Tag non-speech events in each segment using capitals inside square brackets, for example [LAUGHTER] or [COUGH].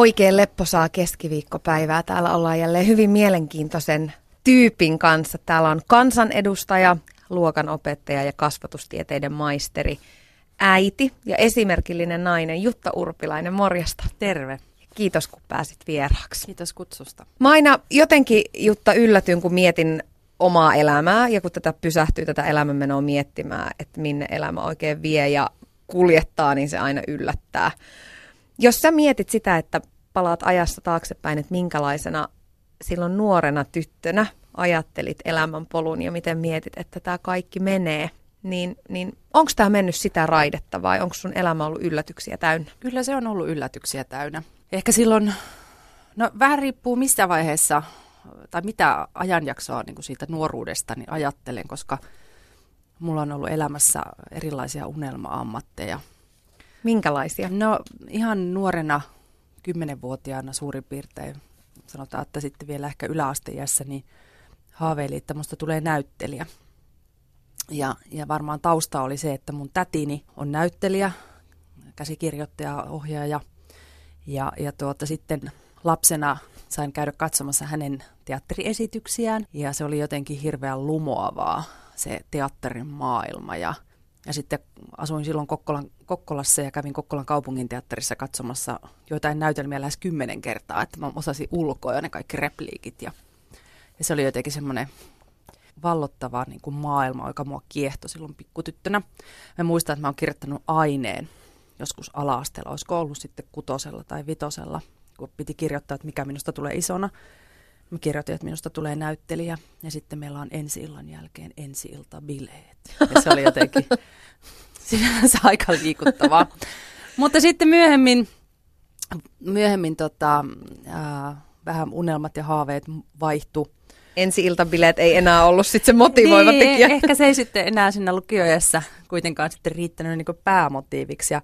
Oikein lepposaa keskiviikkopäivää. Täällä ollaan jälleen hyvin mielenkiintoisen tyypin kanssa. Täällä on kansanedustaja, luokanopettaja ja kasvatustieteiden maisteri, äiti ja esimerkillinen nainen Jutta Urpilainen. Morjesta. Terve. Kiitos kun pääsit vieraaksi. Kiitos kutsusta. Mä aina jotenkin Jutta yllätyn, kun mietin omaa elämää ja kun tätä pysähtyy tätä elämänmenoa miettimään, että minne elämä oikein vie ja kuljettaa, niin se aina yllättää. Jos sä mietit sitä, että palaat ajassa taaksepäin, että minkälaisena silloin nuorena tyttönä ajattelit elämänpolun ja miten mietit, että tämä kaikki menee, niin, niin onko tämä mennyt sitä raidetta vai onko sun elämä ollut yllätyksiä täynnä? Kyllä se on ollut yllätyksiä täynnä. Ehkä silloin, no vähän riippuu missä vaiheessa tai mitä ajanjaksoa niin kuin siitä nuoruudesta niin ajattelen, koska mulla on ollut elämässä erilaisia unelma-ammatteja. Minkälaisia? No ihan nuorena, kymmenenvuotiaana suurin piirtein, sanotaan, että sitten vielä ehkä yläasteiässä, niin haaveili, että musta tulee näyttelijä. Ja, ja varmaan tausta oli se, että mun tätini on näyttelijä, käsikirjoittaja, ohjaaja. Ja, ja tuota, sitten lapsena sain käydä katsomassa hänen teatteriesityksiään. Ja se oli jotenkin hirveän lumoavaa, se teatterin maailma. Ja, ja sitten asuin silloin Kokkolan, Kokkolassa ja kävin Kokkolan kaupungin teatterissa katsomassa joitain näytelmiä lähes kymmenen kertaa, että mä osasin ulkoa ja ne kaikki repliikit. Ja, ja se oli jotenkin semmoinen vallottava niin kuin maailma, joka mua kiehtoi silloin pikkutyttönä. Mä muistan, että mä oon kirjoittanut aineen joskus ala-asteella, olisiko ollut sitten kutosella tai vitosella, kun piti kirjoittaa, että mikä minusta tulee isona. Mä kirjoitin, että minusta tulee näyttelijä ja sitten meillä on ensi illan jälkeen ensi ilta bileet. Ja se oli jotenkin [LAUGHS] sinänsä aika liikuttavaa. Mutta sitten myöhemmin, myöhemmin tota, ää, vähän unelmat ja haaveet vaihtu. Ensi iltabileet ei enää ollut sit se motivoiva niin, tekijä. Ehkä se ei sitten enää siinä lukioajassa kuitenkaan sitten riittänyt niin päämotiiviksi. Ja,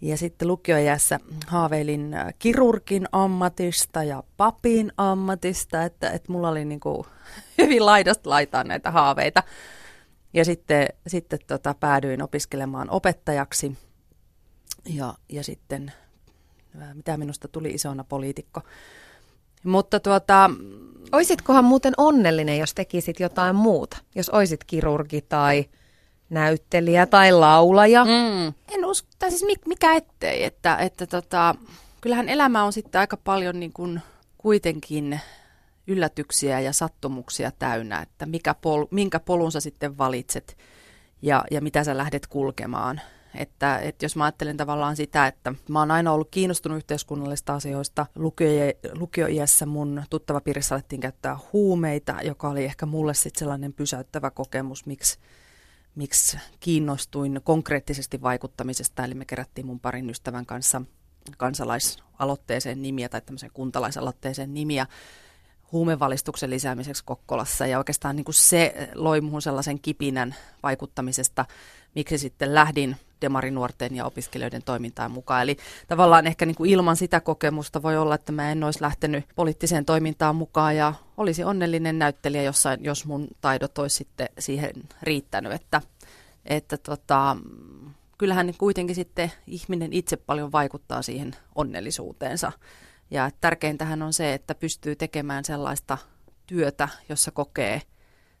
ja sitten lukioajassa haaveilin äh, kirurgin ammatista ja papin ammatista, että, että mulla oli niin kuin [LAUGHS] hyvin laidasta laitaan näitä haaveita. Ja sitten, sitten tota, päädyin opiskelemaan opettajaksi ja, ja sitten äh, mitä minusta tuli isona poliitikko. Mutta tuota, Oisitkohan muuten onnellinen, jos tekisit jotain muuta? Jos oisit kirurgi tai näyttelijä tai laulaja? Mm. En usko, tai siis mikä ettei, että, että tota, kyllähän elämä on sitten aika paljon niin kuin kuitenkin yllätyksiä ja sattumuksia täynnä, että mikä pol, minkä polun sä sitten valitset ja, ja mitä sä lähdet kulkemaan. Että, että jos mä ajattelen tavallaan sitä, että mä oon aina ollut kiinnostunut yhteiskunnallisista asioista. Lukio, lukioiässä mun tuttava piirissä alettiin käyttää huumeita, joka oli ehkä mulle sitten sellainen pysäyttävä kokemus, miksi, miksi kiinnostuin konkreettisesti vaikuttamisesta. Eli me kerättiin mun parin ystävän kanssa kansalaisaloitteeseen nimiä tai tämmöiseen kuntalaisaloitteeseen nimiä huumevalistuksen lisäämiseksi Kokkolassa. Ja oikeastaan niin kuin se loi muhun sellaisen kipinän vaikuttamisesta, miksi sitten lähdin demarinuorten ja opiskelijoiden toimintaan mukaan. Eli tavallaan ehkä niin kuin ilman sitä kokemusta voi olla, että mä en olisi lähtenyt poliittiseen toimintaan mukaan ja olisi onnellinen näyttelijä jossain, jos mun taidot olisi sitten siihen riittänyt. Että, että tota, kyllähän kuitenkin sitten ihminen itse paljon vaikuttaa siihen onnellisuuteensa. Ja tärkeintähän on se, että pystyy tekemään sellaista työtä, jossa kokee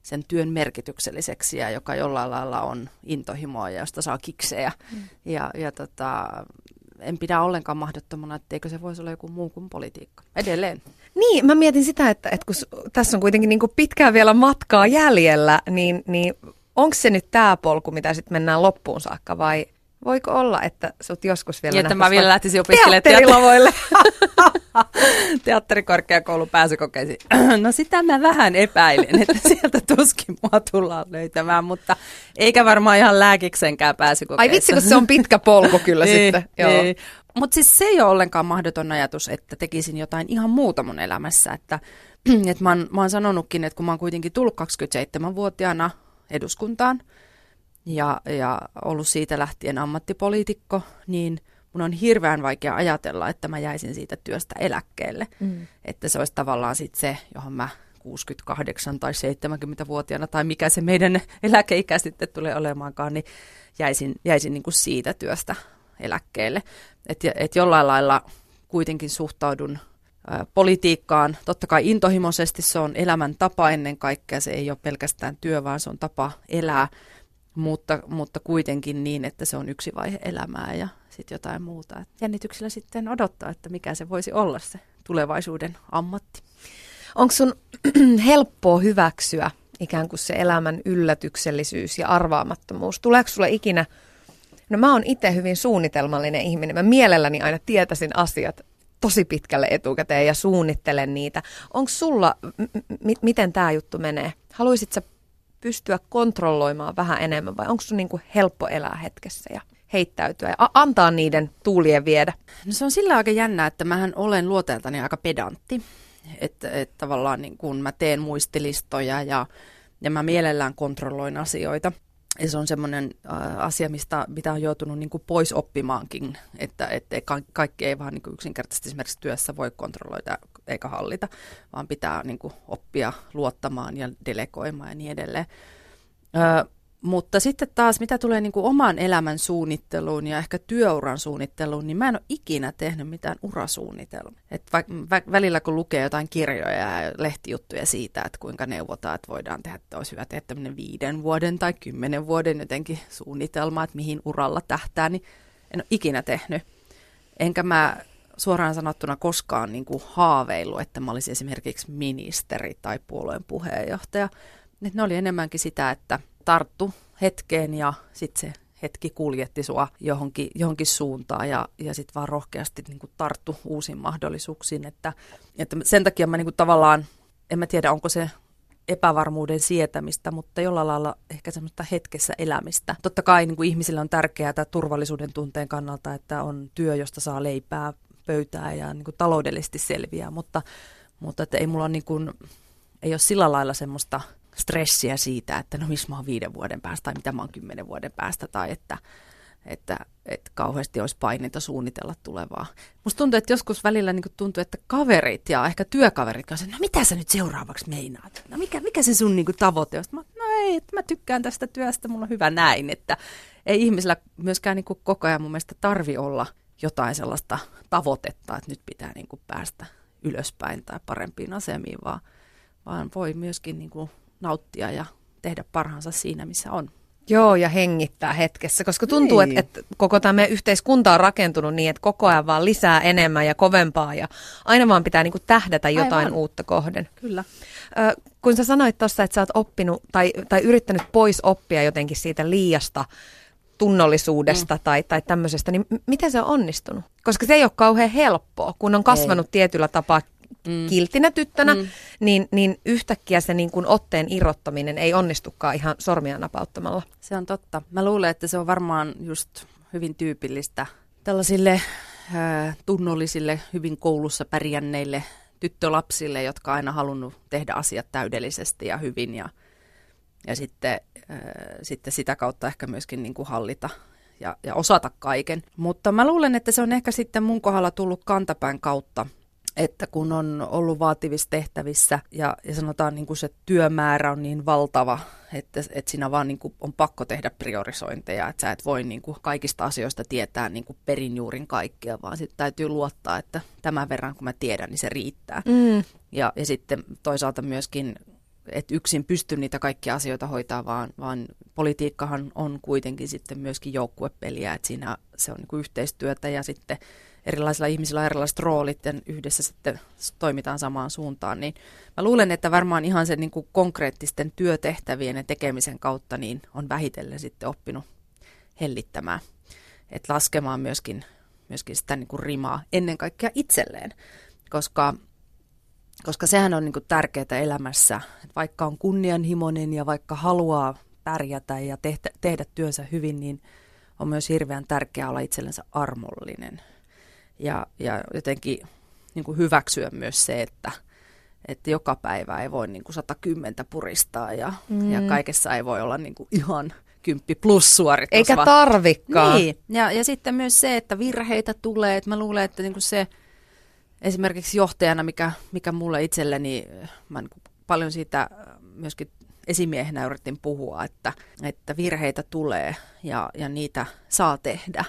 sen työn merkitykselliseksi ja joka jollain lailla on intohimoa ja josta saa kiksejä. Mm. Ja, ja tota, en pidä ollenkaan mahdottomana, etteikö se voisi olla joku muu kuin politiikka. Edelleen. Niin, mä mietin sitä, että, että kun tässä on kuitenkin niin kuin pitkään vielä matkaa jäljellä, niin, niin onko se nyt tämä polku, mitä sitten mennään loppuun saakka vai – Voiko olla, että sut joskus vielä Ja että mä vielä lähtisin opiskelemaan teatterilavoille. [LAUGHS] Teatterikorkeakoulun pääsykokeisiin. [CLEARS THROAT] No sitä mä vähän epäilen, että sieltä tuskin mua tullaan löytämään, mutta eikä varmaan ihan lääkiksenkään pääsykokeissa. Ai vitsi, kun se on pitkä polku kyllä [LAUGHS] niin, sitten. Joo. Niin. Mutta siis se ei ole ollenkaan mahdoton ajatus, että tekisin jotain ihan muuta mun elämässä. Että, [CLEARS THROAT] että mä, oon, mä oon sanonutkin, että kun mä oon kuitenkin tullut 27-vuotiaana eduskuntaan, ja, ja ollut siitä lähtien ammattipoliitikko, niin mun on hirveän vaikea ajatella, että mä jäisin siitä työstä eläkkeelle. Mm. Että se olisi tavallaan sitten se, johon mä 68 tai 70-vuotiaana tai mikä se meidän eläkeikä sitten tulee olemaankaan, niin jäisin, jäisin niin kuin siitä työstä eläkkeelle. Että et jollain lailla kuitenkin suhtaudun ä, politiikkaan. Totta kai intohimoisesti se on elämän tapa ennen kaikkea. Se ei ole pelkästään työ, vaan se on tapa elää, mutta, mutta kuitenkin niin, että se on yksi vaihe elämää ja sitten jotain muuta. Et jännityksellä sitten odottaa, että mikä se voisi olla se tulevaisuuden ammatti. Onko sun [CLEARS THROAT] helppoa hyväksyä ikään kuin se elämän yllätyksellisyys ja arvaamattomuus? Tuleeko sulle ikinä, no mä oon itse hyvin suunnitelmallinen ihminen, mä mielelläni aina tietäisin asiat tosi pitkälle etukäteen ja suunnittelen niitä. Onko sulla, m- m- miten tämä juttu menee? Haluaisit sä pystyä kontrolloimaan vähän enemmän vai onko sun niinku helppo elää hetkessä ja heittäytyä ja a- antaa niiden tuulien viedä? No se on sillä aika jännä, että mähän olen luoteeltani aika pedantti. Että et tavallaan niin kun mä teen muistilistoja ja, ja mä mielellään kontrolloin asioita. Ja se on semmoinen äh, asia, mistä, mitä on joutunut niin kuin pois oppimaankin, että, että ka- kaikki ei vaan niin kuin yksinkertaisesti esimerkiksi työssä voi kontrolloida eikä hallita, vaan pitää niin kuin oppia luottamaan ja delegoimaan ja niin edelleen. Äh, mutta sitten taas, mitä tulee niin kuin oman elämän suunnitteluun ja ehkä työuran suunnitteluun, niin mä en ole ikinä tehnyt mitään urasuunnitelmaa. Et va- vä- välillä kun lukee jotain kirjoja ja lehtijuttuja siitä, että kuinka neuvotaan, että voidaan tehdä, että olisi hyvä tehdä tämmöinen viiden vuoden tai kymmenen vuoden jotenkin suunnitelma, että mihin uralla tähtää, niin en ole ikinä tehnyt. Enkä mä suoraan sanottuna koskaan niin kuin haaveillut, että mä olisin esimerkiksi ministeri tai puolueen puheenjohtaja. Et ne oli enemmänkin sitä, että tarttu hetkeen ja sitten se hetki kuljetti sua johonkin, johonkin suuntaan ja, ja sitten vaan rohkeasti niin kuin tarttu uusiin mahdollisuuksiin. Että, että sen takia mä niin kuin tavallaan, en mä tiedä onko se epävarmuuden sietämistä, mutta jollain lailla ehkä semmoista hetkessä elämistä. Totta kai niin kuin ihmisille on tärkeää tämä turvallisuuden tunteen kannalta, että on työ, josta saa leipää pöytää ja niin kuin taloudellisesti selviää, mutta, mutta että ei mulla ole, niin kuin, ei ole sillä lailla semmoista – stressiä siitä, että no missä mä oon viiden vuoden päästä tai mitä mä oon kymmenen vuoden päästä tai että, että, että kauheasti olisi paineita suunnitella tulevaa. Musta tuntuu, että joskus välillä niin tuntuu, että kaverit ja ehkä työkaverit kanssa, no mitä sä nyt seuraavaksi meinaat? No mikä, mikä se sun niin kuin, tavoite on? Mä, no ei, että mä tykkään tästä työstä, mulla on hyvä näin. Että ei ihmisillä myöskään niin kuin, koko ajan mun mielestä tarvi olla jotain sellaista tavoitetta, että nyt pitää niin kuin, päästä ylöspäin tai parempiin asemiin, vaan, vaan voi myöskin niin kuin, nauttia ja tehdä parhaansa siinä, missä on. Joo, ja hengittää hetkessä, koska tuntuu, niin. että, että koko tämä yhteiskunta on rakentunut niin, että koko ajan vaan lisää enemmän ja kovempaa ja aina vaan pitää niin kuin tähdätä jotain Aivan. uutta kohden. Kyllä. Ö, kun sä sanoit tuossa, että sä oot oppinut tai, tai yrittänyt pois oppia jotenkin siitä liiasta tunnollisuudesta mm. tai, tai tämmöisestä, niin miten se on onnistunut? Koska se ei ole kauhean helppoa, kun on kasvanut ei. tietyllä tapaa mm. kiltinä tyttönä, mm. niin, niin yhtäkkiä se niin kuin otteen irrottaminen ei onnistukaan ihan sormia napauttamalla. Se on totta. Mä luulen, että se on varmaan just hyvin tyypillistä tällaisille äh, tunnollisille, hyvin koulussa pärjänneille tyttölapsille, jotka on aina halunnut tehdä asiat täydellisesti ja hyvin ja, ja sitten, äh, sitten sitä kautta ehkä myöskin niin kuin hallita ja, ja osata kaiken. Mutta mä luulen, että se on ehkä sitten mun kohdalla tullut kantapään kautta, että kun on ollut vaativissa tehtävissä ja, ja sanotaan niin kuin se työmäärä on niin valtava, että, että siinä vaan niin kuin on pakko tehdä priorisointeja, että sä et voi niin kuin kaikista asioista tietää niin kuin perinjuurin kaikkea, vaan sitten täytyy luottaa, että tämän verran kun mä tiedän, niin se riittää. Mm. Ja, ja sitten toisaalta myöskin että yksin pysty niitä kaikkia asioita hoitaa, vaan, vaan politiikkahan on kuitenkin sitten myöskin joukkuepeliä, että siinä se on niin kuin yhteistyötä ja sitten erilaisilla ihmisillä on erilaiset roolit ja yhdessä sitten toimitaan samaan suuntaan, niin mä luulen, että varmaan ihan sen niin kuin konkreettisten työtehtävien ja tekemisen kautta niin on vähitellen sitten oppinut hellittämään, että laskemaan myöskin, myöskin sitä niin kuin rimaa ennen kaikkea itselleen, koska koska sehän on niin kuin tärkeää elämässä, vaikka on kunnianhimoinen ja vaikka haluaa pärjätä ja tehdä, tehdä työnsä hyvin, niin on myös hirveän tärkeää olla itsellensä armollinen ja, ja jotenkin niin kuin hyväksyä myös se, että, että joka päivä ei voi niin kuin 110 puristaa ja, mm. ja kaikessa ei voi olla niin kuin ihan kymppi plus suoritus. Eikä tarvikaan. Niin, ja, ja sitten myös se, että virheitä tulee, että mä luulen, että niinku se esimerkiksi johtajana, mikä, mikä mulle itselleni, mä niinku paljon siitä äh, myöskin esimiehenä yritin puhua, että, että virheitä tulee ja, ja niitä saa tehdä.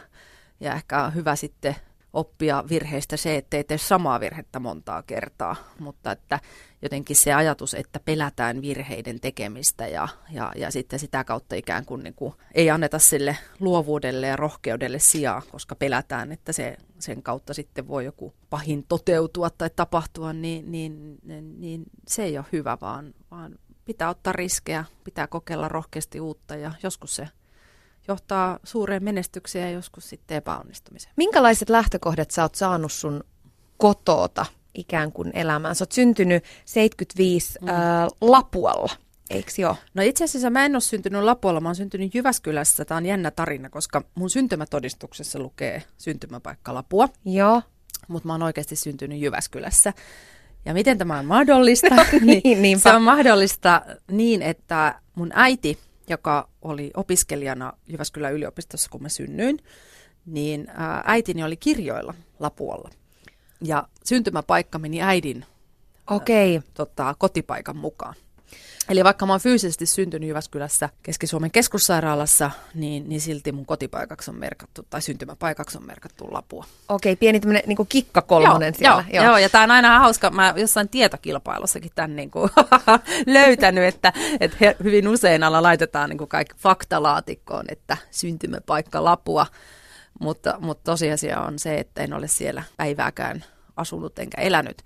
Ja ehkä on hyvä sitten oppia virheistä se, ettei tee samaa virhettä montaa kertaa, mutta että jotenkin se ajatus, että pelätään virheiden tekemistä ja, ja, ja sitten sitä kautta ikään kuin, niin kuin ei anneta sille luovuudelle ja rohkeudelle sijaa, koska pelätään, että se, sen kautta sitten voi joku pahin toteutua tai tapahtua, niin, niin, niin, se ei ole hyvä, vaan, vaan pitää ottaa riskejä, pitää kokeilla rohkeasti uutta ja joskus se johtaa suureen menestykseen ja joskus sitten epäonnistumiseen. Minkälaiset lähtökohdat sä oot saanut sun kotoota ikään kuin elämään? Sä oot syntynyt 75 mm. ää, Lapualla, eikö joo? No itse asiassa mä en ole syntynyt Lapualla, mä oon syntynyt Jyväskylässä. Tämä on jännä tarina, koska mun syntymätodistuksessa lukee syntymäpaikka Lapua, Joo. mutta mä oon oikeasti syntynyt Jyväskylässä. Ja miten tämä on mahdollista? [LAUGHS] niin, [LAUGHS] niinpä. se on mahdollista niin, että mun äiti, joka oli opiskelijana Jyväskylän yliopistossa, kun mä synnyin, niin äitini oli kirjoilla Lapualla. Ja syntymäpaikka meni äidin Okei. Tota, kotipaikan mukaan. Eli vaikka mä oon fyysisesti syntynyt Jyväskylässä Keski-Suomen keskussairaalassa, niin, niin silti mun kotipaikaksi on merkattu, tai syntymäpaikaksi on merkattu Lapua. Okei, pieni tämmönen niin kikka kolmonen siellä. Joo, joo, ja tämä on aina hauska. Mä jossain tietokilpailussakin tämän niin kuin [LAUGHS] löytänyt, että, että hyvin usein alla laitetaan niin kuin kaikki faktalaatikkoon, että syntymäpaikka Lapua. Mutta, mutta tosiasia on se, että en ole siellä päivääkään asunut enkä elänyt.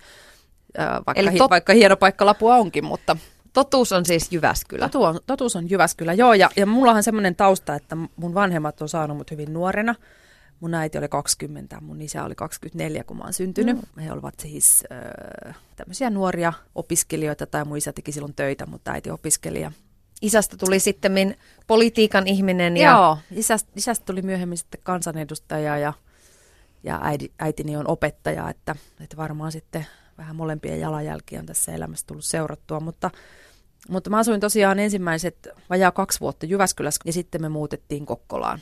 Vaikka, Eli hi, tot- vaikka hieno paikka Lapua onkin, mutta Totuus on siis Jyväskylä. totuus on, totuus on Jyväskylä. Joo, ja, ja mullahan semmoinen tausta, että mun vanhemmat on saanut mut hyvin nuorena. Mun äiti oli 20, mun isä oli 24, kun mä oon syntynyt. Mm. He olivat siis äh, tämmöisiä nuoria opiskelijoita, tai mun isä teki silloin töitä, mutta äiti opiskelija. Isästä tuli sitten politiikan ihminen ja Joo, isästä, isästä tuli myöhemmin sitten kansanedustaja ja, ja äiti, äitini on opettaja, että, että varmaan sitten vähän molempien jalanjälkiä on tässä elämässä tullut seurattua, mutta, mutta mä asuin tosiaan ensimmäiset vajaa kaksi vuotta Jyväskylässä ja sitten me muutettiin Kokkolaan.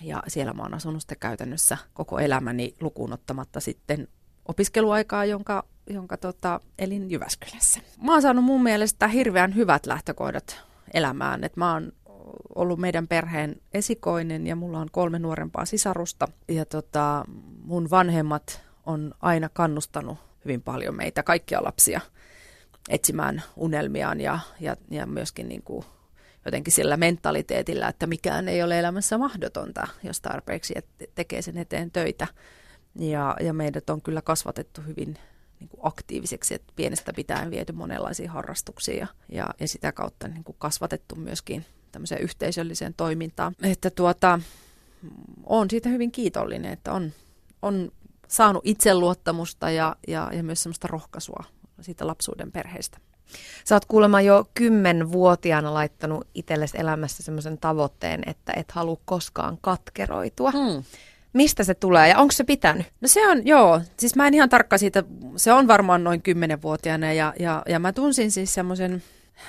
Ja siellä mä oon asunut sitten käytännössä koko elämäni lukuun ottamatta sitten opiskeluaikaa, jonka, jonka tota, elin Jyväskylässä. Mä oon saanut mun mielestä hirveän hyvät lähtökohdat elämään. Et mä oon ollut meidän perheen esikoinen ja mulla on kolme nuorempaa sisarusta. Ja tota, mun vanhemmat on aina kannustanut hyvin paljon meitä, kaikkia lapsia, etsimään unelmiaan ja, ja, ja myöskin niin kuin jotenkin sillä mentaliteetillä, että mikään ei ole elämässä mahdotonta, jos tarpeeksi et- tekee sen eteen töitä. Ja, ja meidät on kyllä kasvatettu hyvin niin kuin aktiiviseksi, että pienestä pitäen viety monenlaisiin harrastuksiin ja, ja, ja sitä kautta niin kuin kasvatettu myöskin tämmöiseen yhteisölliseen toimintaan. Että tuota, on siitä hyvin kiitollinen, että on, on saanut itseluottamusta ja, ja, ja myös semmoista rohkaisua siitä lapsuuden perheestä. sä oot kuulemma jo kymmenvuotiaana laittanut itsellesi elämässä semmoisen tavoitteen, että et halua koskaan katkeroitua. Mm. Mistä se tulee ja onko se pitänyt? No se on, joo, siis mä en ihan tarkka siitä, se on varmaan noin kymmenenvuotiaana ja, ja, ja mä tunsin siis semmoisen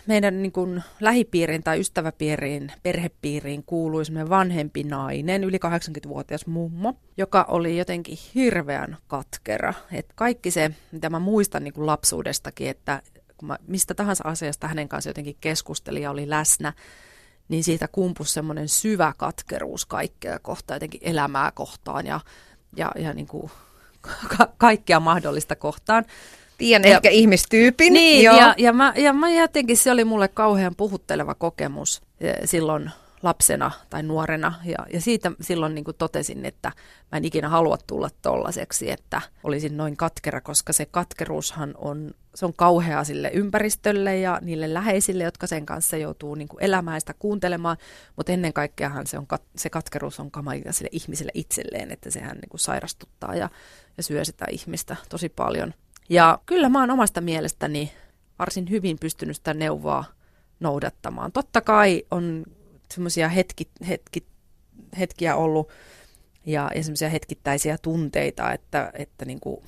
meidän niin kuin lähipiiriin tai ystäväpiiriin, perhepiiriin kuului semmoinen vanhempi nainen, yli 80-vuotias mummo, joka oli jotenkin hirveän katkera. Et kaikki se, mitä mä muistan niin kuin lapsuudestakin, että kun mä mistä tahansa asiasta hänen kanssa jotenkin keskustelin ja oli läsnä, niin siitä kumpus semmoinen syvä katkeruus kaikkea kohtaan, jotenkin elämää kohtaan ja, ja, ja niin kuin ka- kaikkea mahdollista kohtaan. Tiedän Ja- ehkä ihmistyypin. Niin, joo. ja, ja, mä, ja mä jotenkin se oli mulle kauhean puhutteleva kokemus eh, silloin lapsena tai nuorena. Ja, ja siitä silloin niin kuin totesin, että mä en ikinä halua tulla tollaseksi, että olisin noin katkera, koska se katkeruushan on, se on kauhea sille ympäristölle ja niille läheisille, jotka sen kanssa joutuu niin kuin elämään sitä kuuntelemaan. Mutta ennen kaikkeahan se, on, se katkeruus on kamalia sille ihmiselle itselleen, että sehän niin kuin sairastuttaa ja, ja syö sitä ihmistä tosi paljon. Ja kyllä mä oon omasta mielestäni varsin hyvin pystynyt sitä neuvoa noudattamaan. Totta kai on semmoisia hetki, hetki, hetkiä ollut ja, ja semmoisia hetkittäisiä tunteita, että, että niin kuin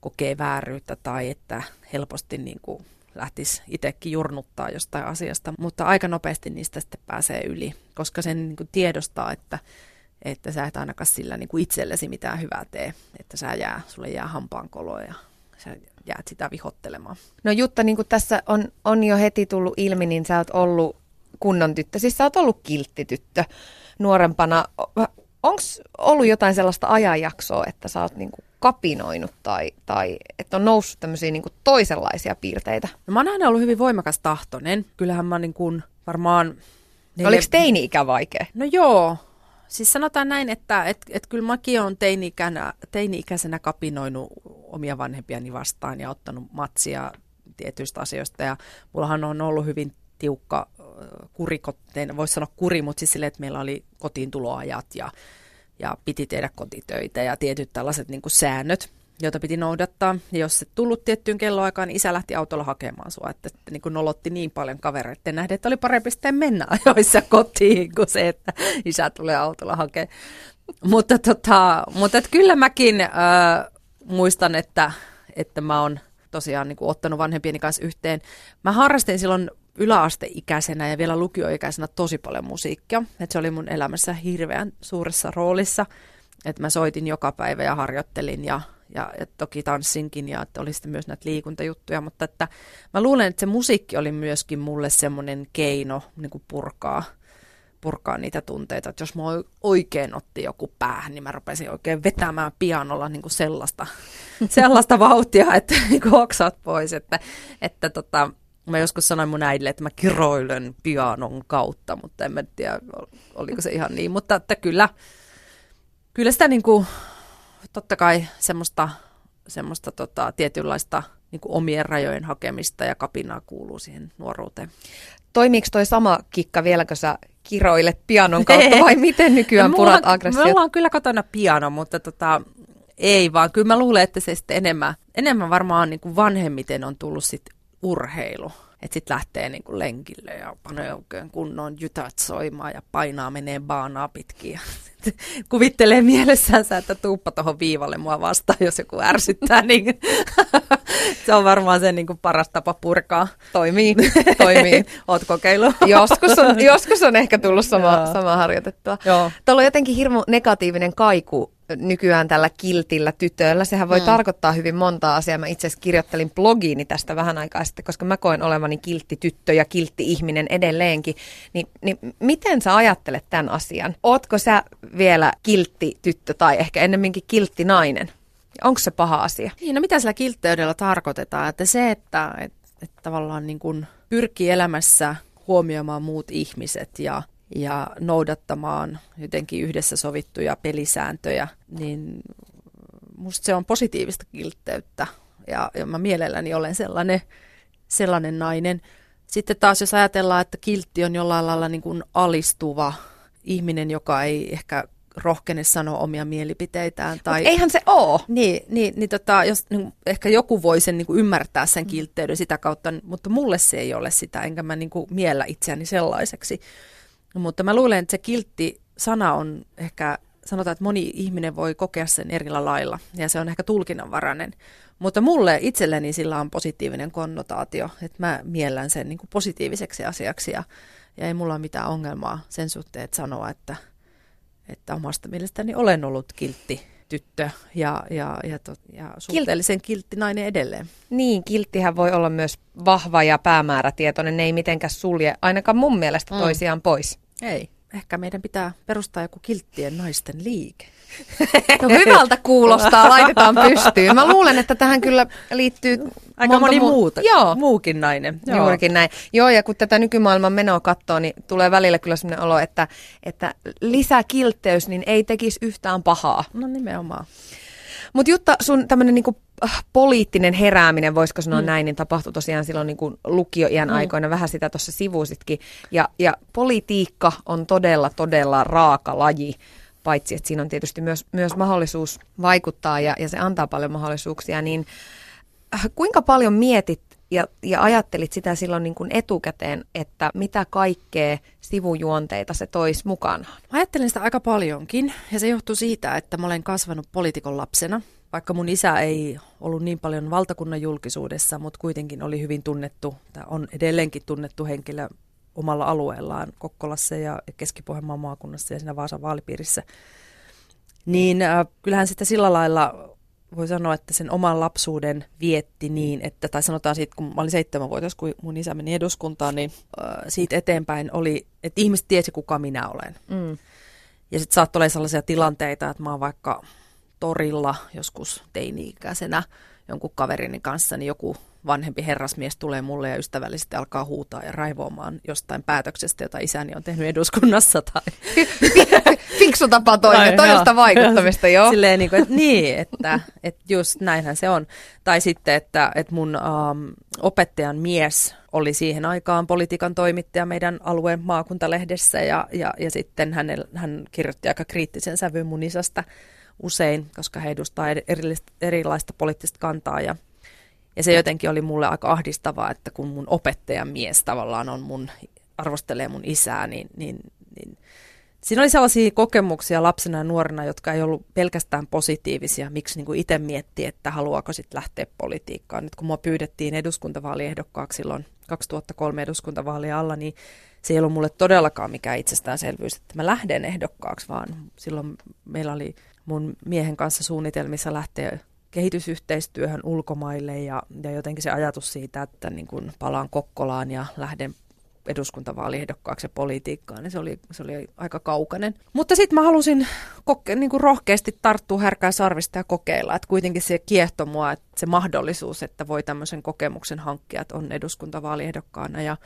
kokee vääryyttä tai että helposti niin kuin lähtisi itsekin jurnuttaa jostain asiasta, mutta aika nopeasti niistä sitten pääsee yli, koska sen niin kuin tiedostaa, että, että sä et ainakaan sillä niin kuin itsellesi mitään hyvää tee, että sä jää, sulle jää hampaankolo ja sä jäät sitä vihottelemaan. No Jutta, niin kuin tässä on, on jo heti tullut ilmi, niin sä oot ollut kunnon tyttö, siis sä oot ollut kilttityttö nuorempana. Onko ollut jotain sellaista ajanjaksoa, että sä oot niin kuin kapinoinut tai, tai että on noussut tämmöisiä niin kuin toisenlaisia piirteitä? No mä oon aina ollut hyvin voimakas tahtonen. Kyllähän mä niin kuin varmaan... Neljä... Oliko teini-ikä vaikea? No joo. Siis sanotaan näin, että et, et kyllä mäkin olen teini-ikänä, teini-ikäisenä kapinoinut omia vanhempiani vastaan ja ottanut matsia tietyistä asioista. Ja mullahan on ollut hyvin tiukka kurikotteen, voisi sanoa kuri, mutta siis sille, että meillä oli kotiin tuloajat ja, ja piti tehdä kotitöitä ja tietyt tällaiset niin kuin säännöt, joita piti noudattaa. Ja jos et tullut tiettyyn kelloaikaan, niin isä lähti autolla hakemaan sua, että, että niin kuin nolotti niin paljon kavereiden nähden, että oli parempi sitten mennä [LAUGHS] ajoissa kotiin kuin se, että isä tulee autolla hakemaan. mutta, tota, mutta että kyllä mäkin äh, muistan, että, että mä oon tosiaan niin kuin ottanut vanhempieni kanssa yhteen. Mä harrastin silloin yläasteikäisenä ja vielä lukioikäisenä tosi paljon musiikkia. Et se oli mun elämässä hirveän suuressa roolissa, että mä soitin joka päivä ja harjoittelin ja, ja, ja toki tanssinkin ja että oli sitten myös näitä liikuntajuttuja, mutta että mä luulen, että se musiikki oli myöskin mulle semmoinen keino niin kuin purkaa, purkaa niitä tunteita, että jos mä oikein otti joku päähän, niin mä rupesin oikein vetämään pianolla niin kuin sellaista, [LAUGHS] sellaista vauhtia, että [LAUGHS] niin kuin oksat pois, että, että tota, Mä joskus sanoin mun äidille, että mä kiroilen pianon kautta, mutta en mä tiedä, oliko se ihan niin. Mutta että kyllä, kyllä sitä niin kuin, totta kai semmoista, semmoista tota, tietynlaista niin omien rajojen hakemista ja kapinaa kuuluu siihen nuoruuteen. Toimiiko toi sama kikka vielä, kun sä kiroilet pianon kautta vai [LAUGHS] miten nykyään no, purat aggressiot? Mulla on kyllä kotona piano, mutta tota, ei vaan. Kyllä mä luulen, että se sitten enemmän, enemmän varmaan niin kuin vanhemmiten on tullut sit urheilu. Että sitten lähtee niinku lenkille ja panee oikein kunnon jytät soimaan ja painaa menee baanaa pitkin. Ja [LAUGHS] kuvittelee mielessään, että tuuppa tuohon viivalle mua vastaan, jos joku ärsyttää. [LAUGHS] Niin se on varmaan se niinku paras tapa purkaa. Toimii, [LAUGHS] toimii. Oot kokeillut? joskus, on, joskus on ehkä tullut sama, sama harjoitettua. Joo. Tuolla on jotenkin hirmu negatiivinen kaiku nykyään tällä kiltillä tytöllä. Sehän voi mm. tarkoittaa hyvin monta asiaa. Mä itse asiassa kirjoittelin blogiini tästä vähän aikaa sitten, koska mä koen olevani kiltti tyttö ja kiltti ihminen edelleenkin. Ni, niin miten sä ajattelet tämän asian? Ootko sä vielä kiltti tyttö tai ehkä ennemminkin kiltti nainen? Onko se paha asia? Niin, no mitä sillä kiltteydellä tarkoitetaan? Että se, että, että, että tavallaan niin kuin pyrkii elämässä huomioimaan muut ihmiset ja ja noudattamaan jotenkin yhdessä sovittuja pelisääntöjä, niin musta se on positiivista kiltteyttä ja, ja mä mielelläni olen sellainen, sellainen nainen. Sitten taas jos ajatellaan, että kiltti on jollain lailla niin kuin alistuva ihminen, joka ei ehkä rohkene sanoa omia mielipiteitään. Tai... Mut eihän se ole. Niin, niin, niin tota, jos, niin, ehkä joku voi sen niin kuin ymmärtää sen kiltteyden sitä kautta, mutta mulle se ei ole sitä, enkä mä niin kuin miellä itseäni sellaiseksi. No, mutta mä luulen, että se kiltti sana on ehkä, sanotaan, että moni ihminen voi kokea sen erillä lailla ja se on ehkä tulkinnanvarainen. Mutta mulle itselleni sillä on positiivinen konnotaatio, että mä miellän sen niin kuin positiiviseksi asiaksi ja, ja ei mulla ole mitään ongelmaa sen suhteen, että sanoa, että, että omasta mielestäni olen ollut kiltti tyttö ja, ja, ja, to, ja suhteellisen kiltti nainen edelleen. Niin, kilttihän voi olla myös vahva ja päämäärätietoinen. Ne ei mitenkään sulje ainakaan mun mielestä mm. toisiaan pois. Ei. Ehkä meidän pitää perustaa joku kilttien naisten liike. [LAUGHS] No hyvältä kuulostaa, laitetaan pystyyn. Mä luulen, että tähän kyllä liittyy Aika moni muu... muuta, Joo. muukin nainen. Joo. Juurikin näin. Joo, ja kun tätä nykymaailman menoa katsoo, niin tulee välillä kyllä sellainen olo, että, että lisäkiltteys niin ei tekisi yhtään pahaa. No nimenomaan. Mutta Jutta, sun tämmöinen niinku äh, poliittinen herääminen, voisiko sanoa mm. näin, niin tapahtui tosiaan silloin niinku lukioiän mm. aikoina, vähän sitä tuossa sivusitkin. Ja, ja politiikka on todella, todella raaka laji, paitsi että siinä on tietysti myös, myös mahdollisuus vaikuttaa ja, ja se antaa paljon mahdollisuuksia, niin äh, kuinka paljon mietit ja, ja ajattelit sitä silloin niin kuin etukäteen, että mitä kaikkea sivujuonteita se toisi mukanaan? Mä ajattelin sitä aika paljonkin ja se johtuu siitä, että mä olen kasvanut poliitikon lapsena. vaikka mun isä ei ollut niin paljon valtakunnan julkisuudessa, mutta kuitenkin oli hyvin tunnettu, tai on edelleenkin tunnettu henkilö omalla alueellaan Kokkolassa ja Keski-Pohjanmaan maakunnassa ja siinä Vaasan vaalipiirissä, niin äh, kyllähän sitä sillä lailla voi sanoa, että sen oman lapsuuden vietti niin, että, tai sanotaan siitä, kun mä olin seitsemänvuotias, kun mun isä meni eduskuntaan, niin äh, siitä eteenpäin oli, että ihmiset tiesi, kuka minä olen. Mm. Ja sitten saattoi olla sellaisia tilanteita, että mä oon vaikka torilla joskus teini-ikäisenä jonkun kaverini kanssa, niin joku vanhempi herrasmies tulee mulle ja ystävällisesti alkaa huutaa ja raivoamaan jostain päätöksestä, jota isäni on tehnyt eduskunnassa. Tai... [LAUGHS] Fiksu tapa toimia, todellista vaikuttamista, joo. Silleen niin, kuin, että, niin että, että just näinhän se on. Tai sitten, että, että mun um, opettajan mies oli siihen aikaan politiikan toimittaja meidän alueen maakuntalehdessä ja, ja, ja sitten hänel, hän kirjoitti aika kriittisen sävyyn mun isästä usein, koska he edustaa erilaista, erilaista poliittista kantaa ja ja se jotenkin oli mulle aika ahdistavaa, että kun mun opettajan mies tavallaan on mun, arvostelee mun isää, niin, niin, niin siinä oli sellaisia kokemuksia lapsena ja nuorena, jotka ei ollut pelkästään positiivisia, miksi niin itse mietti, että haluaako sitten lähteä politiikkaan. Nyt kun mua pyydettiin eduskuntavaaliehdokkaaksi silloin 2003 eduskuntavaalien alla, niin se ei ollut mulle todellakaan mikään itsestäänselvyys, että mä lähden ehdokkaaksi, vaan silloin meillä oli mun miehen kanssa suunnitelmissa lähteä kehitysyhteistyöhön ulkomaille ja, ja jotenkin se ajatus siitä, että niin kun palaan Kokkolaan ja lähden eduskuntavaaliehdokkaaksi ja politiikkaan, niin se oli, se oli aika kaukainen. Mutta sitten mä halusin koke- niin kuin rohkeasti tarttua härkää sarvista ja kokeilla, että kuitenkin se kiehto mua, että se mahdollisuus, että voi tämmöisen kokemuksen hankkia, että on eduskuntavaaliehdokkaana ja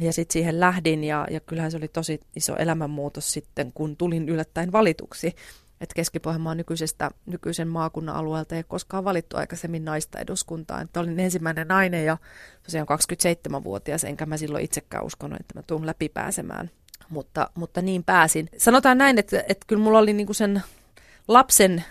ja sitten siihen lähdin ja, ja kyllähän se oli tosi iso elämänmuutos sitten, kun tulin yllättäen valituksi että Keski-Pohjanmaan nykyisestä, nykyisen maakunnan alueelta ei koskaan valittu aikaisemmin naista eduskuntaan. Että olin ensimmäinen nainen ja tosiaan 27-vuotias, enkä mä silloin itsekään uskonut, että mä tuun läpi pääsemään. Mutta, mutta niin pääsin. Sanotaan näin, että, että kyllä mulla oli niinku sen lapsen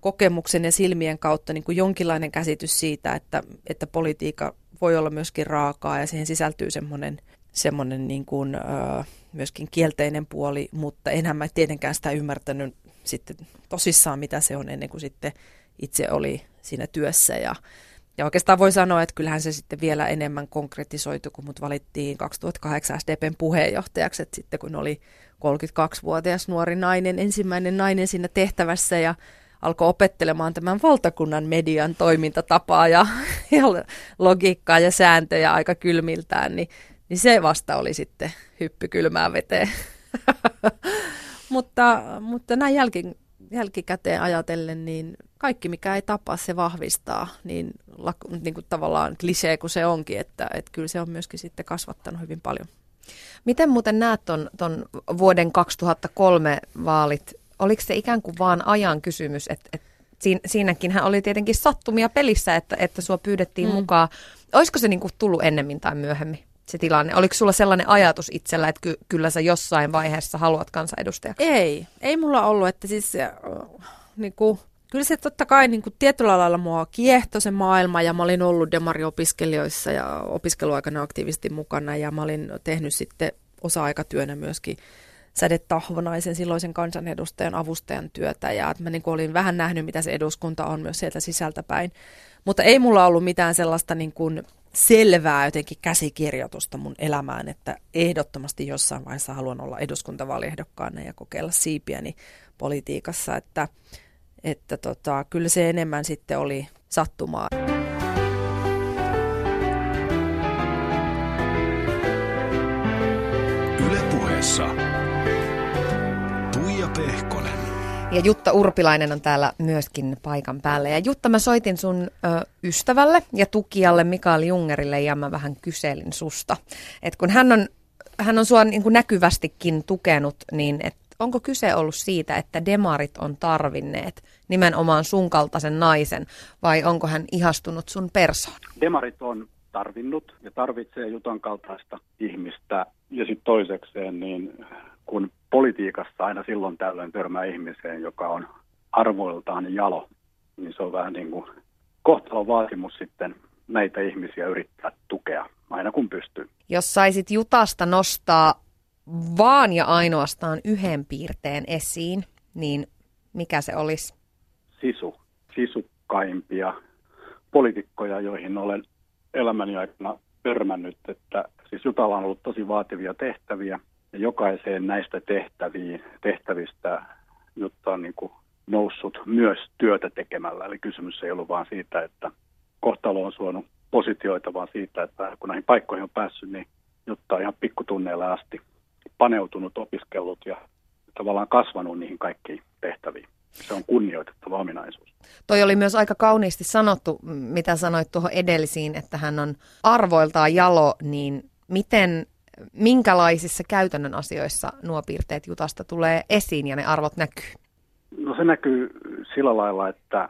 kokemuksen ja silmien kautta niin kuin jonkinlainen käsitys siitä, että, että politiikka voi olla myöskin raakaa ja siihen sisältyy semmoinen semmoinen niin kuin, ö, myöskin kielteinen puoli, mutta enhän mä tietenkään sitä ymmärtänyt sitten tosissaan, mitä se on ennen kuin sitten itse oli siinä työssä. Ja, ja oikeastaan voi sanoa, että kyllähän se sitten vielä enemmän konkretisoitu, kun mut valittiin 2008 SDPn puheenjohtajaksi, että sitten kun oli 32-vuotias nuori nainen, ensimmäinen nainen siinä tehtävässä ja alkoi opettelemaan tämän valtakunnan median toimintatapaa ja, ja logiikkaa ja sääntöjä aika kylmiltään, niin, niin se vasta oli sitten hyppy kylmään veteen. [LAUGHS] mutta, mutta näin jälki, jälkikäteen ajatellen, niin kaikki mikä ei tapa, se vahvistaa, niin, niin kuin tavallaan klisee kuin se onkin, että, että kyllä se on myöskin sitten kasvattanut hyvin paljon. Miten muuten näet ton, ton vuoden 2003 vaalit? Oliko se ikään kuin vaan ajan kysymys, että, että siinäkin hän oli tietenkin sattumia pelissä, että, että sua pyydettiin mm. mukaan. Olisiko se niin kuin tullut ennemmin tai myöhemmin? Se tilanne? Oliko sulla sellainen ajatus itsellä, että ky- kyllä sä jossain vaiheessa haluat kansanedustajaksi? Ei, ei mulla ollut, että siis äh, niin kuin, kyllä se totta kai niin kuin tietyllä lailla mua kiehtoi se maailma ja mä olin ollut demariopiskelijoissa ja opiskeluaikana aktiivisesti mukana ja mä olin tehnyt sitten osa-aikatyönä myöskin Säde Tahvonaisen silloisen kansanedustajan avustajan työtä ja että mä niin olin vähän nähnyt, mitä se eduskunta on myös sieltä sisältä päin. Mutta ei mulla ollut mitään sellaista niin kuin selvää jotenkin käsikirjoitusta mun elämään, että ehdottomasti jossain vaiheessa haluan olla eduskuntavaaliehdokkaana ja kokeilla siipiäni politiikassa, että, että tota, kyllä se enemmän sitten oli sattumaa. Ylepuheessa Tuija Pehkonen. Ja Jutta Urpilainen on täällä myöskin paikan päällä. Ja Jutta, mä soitin sun ö, ystävälle ja tukijalle Mikael Jungerille ja mä vähän kyselin susta. Et kun hän on, hän on sua niin kuin näkyvästikin tukenut, niin et onko kyse ollut siitä, että demarit on tarvinneet nimenomaan sun kaltaisen naisen, vai onko hän ihastunut sun persoon? Demarit on tarvinnut ja tarvitsee Jutan kaltaista ihmistä. Ja sitten toisekseen, niin kun politiikassa aina silloin tällöin törmää ihmiseen, joka on arvoiltaan jalo, niin se on vähän niin kuin kohtalon vaatimus sitten näitä ihmisiä yrittää tukea aina kun pystyy. Jos saisit Jutasta nostaa vaan ja ainoastaan yhden piirteen esiin, niin mikä se olisi? Sisu. sisukkaimpia poliitikkoja, joihin olen elämäni aikana törmännyt, että siis Jutalla on ollut tosi vaativia tehtäviä jokaiseen näistä tehtäviin, tehtävistä Jutta on niin kuin noussut myös työtä tekemällä. Eli kysymys ei ollut vain siitä, että kohtalo on suonut positioita, vaan siitä, että kun näihin paikkoihin on päässyt, niin Jutta on ihan pikkutunneilla asti paneutunut, opiskellut ja tavallaan kasvanut niihin kaikkiin tehtäviin. Se on kunnioitettava ominaisuus. Toi oli myös aika kauniisti sanottu, mitä sanoit tuohon edellisiin, että hän on arvoiltaan jalo, niin miten, minkälaisissa käytännön asioissa nuo piirteet Jutasta tulee esiin ja ne arvot näkyy? No se näkyy sillä lailla, että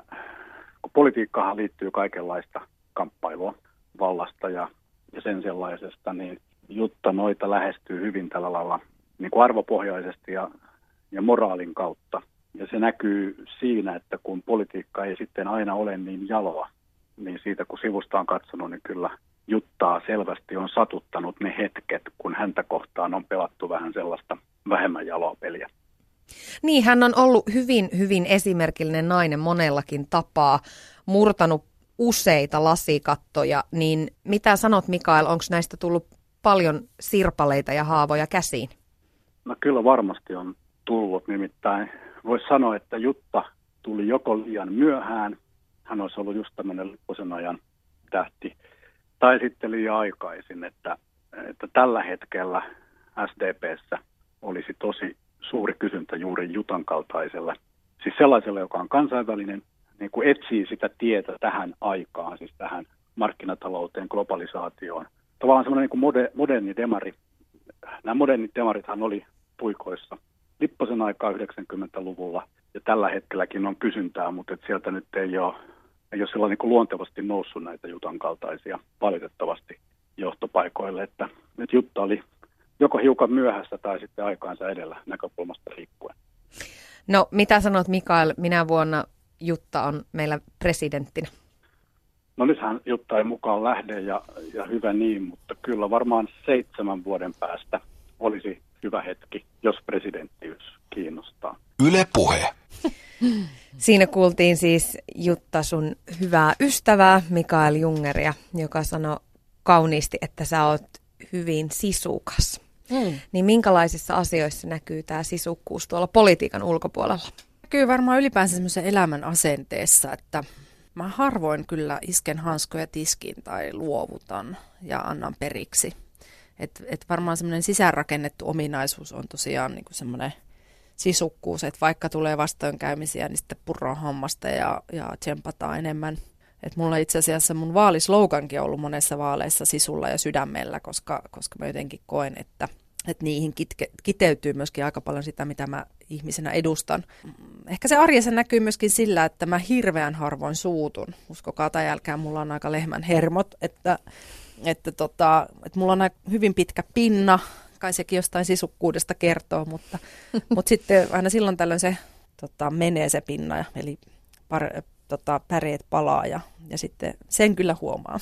kun politiikkaan liittyy kaikenlaista kamppailua vallasta ja, ja sen sellaisesta, niin Jutta noita lähestyy hyvin tällä lailla niin kuin arvopohjaisesti ja, ja moraalin kautta. Ja se näkyy siinä, että kun politiikka ei sitten aina ole niin jaloa, niin siitä kun sivusta on katsonut, niin kyllä Juttaa selvästi on satuttanut ne hetket, kun häntä kohtaan on pelattu vähän sellaista vähemmän jaloa peliä. Niin, hän on ollut hyvin, hyvin esimerkillinen nainen monellakin tapaa, murtanut useita lasikattoja, niin mitä sanot Mikael, onko näistä tullut paljon sirpaleita ja haavoja käsiin? No kyllä varmasti on tullut, nimittäin voisi sanoa, että Jutta tuli joko liian myöhään, hän olisi ollut just tämmöinen lipposen ajan tähti, tai sitten liian aikaisin, että, että tällä hetkellä SDPssä olisi tosi suuri kysyntä juuri Jutan kaltaiselle, siis sellaiselle, joka on kansainvälinen, niin kuin etsii sitä tietä tähän aikaan, siis tähän markkinatalouteen, globalisaatioon. Tavallaan semmoinen niin mode, moderni demari. Nämä modernit demarithan oli puikoissa Lipposen aikaa 90-luvulla, ja tällä hetkelläkin on kysyntää, mutta et sieltä nyt ei ole, ei ole sellainen niin luontevasti noussut näitä Jutan kaltaisia valitettavasti johtopaikoille, että nyt Jutta oli joko hiukan myöhässä tai sitten aikaansa edellä näkökulmasta riippuen. No mitä sanot Mikael, minä vuonna Jutta on meillä presidenttinä? No nythän Jutta ei mukaan lähde ja, ja hyvä niin, mutta kyllä varmaan seitsemän vuoden päästä olisi hyvä hetki, jos presidenttiys kiinnostaa. Yle puhe. Siinä kuultiin siis Jutta sun hyvää ystävää Mikael Jungeria, joka sanoi kauniisti, että sä oot hyvin sisukas. Mm. Niin minkälaisissa asioissa näkyy tämä sisukkuus tuolla politiikan ulkopuolella? Näkyy varmaan ylipäänsä semmoisen elämän asenteessa, että mä harvoin kyllä isken hanskoja tiskiin tai luovutan ja annan periksi. Et, et varmaan semmoinen sisäänrakennettu ominaisuus on tosiaan niin semmoinen sisukkuus, että vaikka tulee vastoinkäymisiä, niin sitten purraa hammasta ja, ja tsempataan enemmän. Et mulla itse asiassa mun vaalislogankin on ollut monessa vaaleissa sisulla ja sydämellä, koska, koska mä jotenkin koen, että, että niihin kitke, kiteytyy myöskin aika paljon sitä, mitä mä ihmisenä edustan. Ehkä se arjessa näkyy myöskin sillä, että mä hirveän harvoin suutun. Uskokaa tai älkää, mulla on aika lehmän hermot, että, että, tota, että mulla on hyvin pitkä pinna, kai sekin jostain sisukkuudesta kertoo, mutta, [LAUGHS] mutta sitten aina silloin tällöin se tota, menee se pinna, eli par, tota, päreet palaa ja, ja sitten sen kyllä huomaa.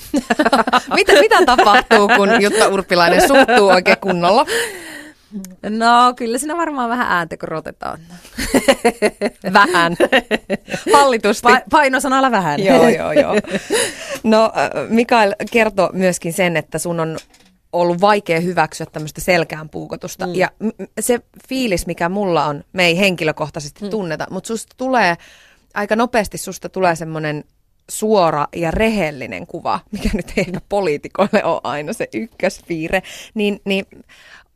[LAUGHS] mitä, mitä tapahtuu, kun Jutta Urpilainen suuttuu oikein kunnolla? No kyllä siinä varmaan vähän ääntä korotetaan. [LAUGHS] vähän. Hallitusti. Pa- painosanalla vähän. joo, joo, joo. No äh, Mikael kertoi myöskin sen, että sun on ollut vaikea hyväksyä tämmöistä selkään puukotusta. Mm. Ja se fiilis, mikä mulla on, me ei henkilökohtaisesti mm. tunneta, mutta susta tulee, aika nopeasti susta tulee semmoinen suora ja rehellinen kuva, [LAUGHS] mikä nyt ei ehkä poliitikoille ole aina se ykköspiire, niin, niin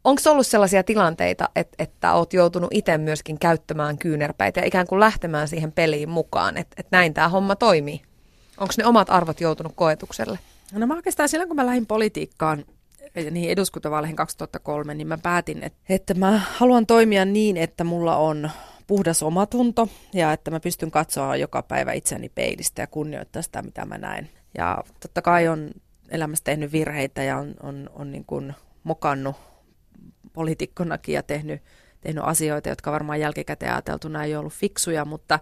onko ollut sellaisia tilanteita, että, että oot joutunut itse myöskin käyttämään kyynärpäitä ja ikään kuin lähtemään siihen peliin mukaan, että, että näin tämä homma toimii? Onko ne omat arvot joutunut koetukselle? No mä oikeastaan silloin, kun mä lähdin politiikkaan, niin eduskuntavaaleihin 2003, niin mä päätin, että, että mä haluan toimia niin, että mulla on puhdas omatunto ja että mä pystyn katsoa joka päivä itseäni peilistä ja kunnioittaa sitä, mitä mä näen. Ja totta kai on elämässä tehnyt virheitä ja on, on, on niin kuin mokannut poliitikkonakin ja tehnyt, tehnyt asioita, jotka varmaan jälkikäteen ajateltuna ei ollut fiksuja, mutta,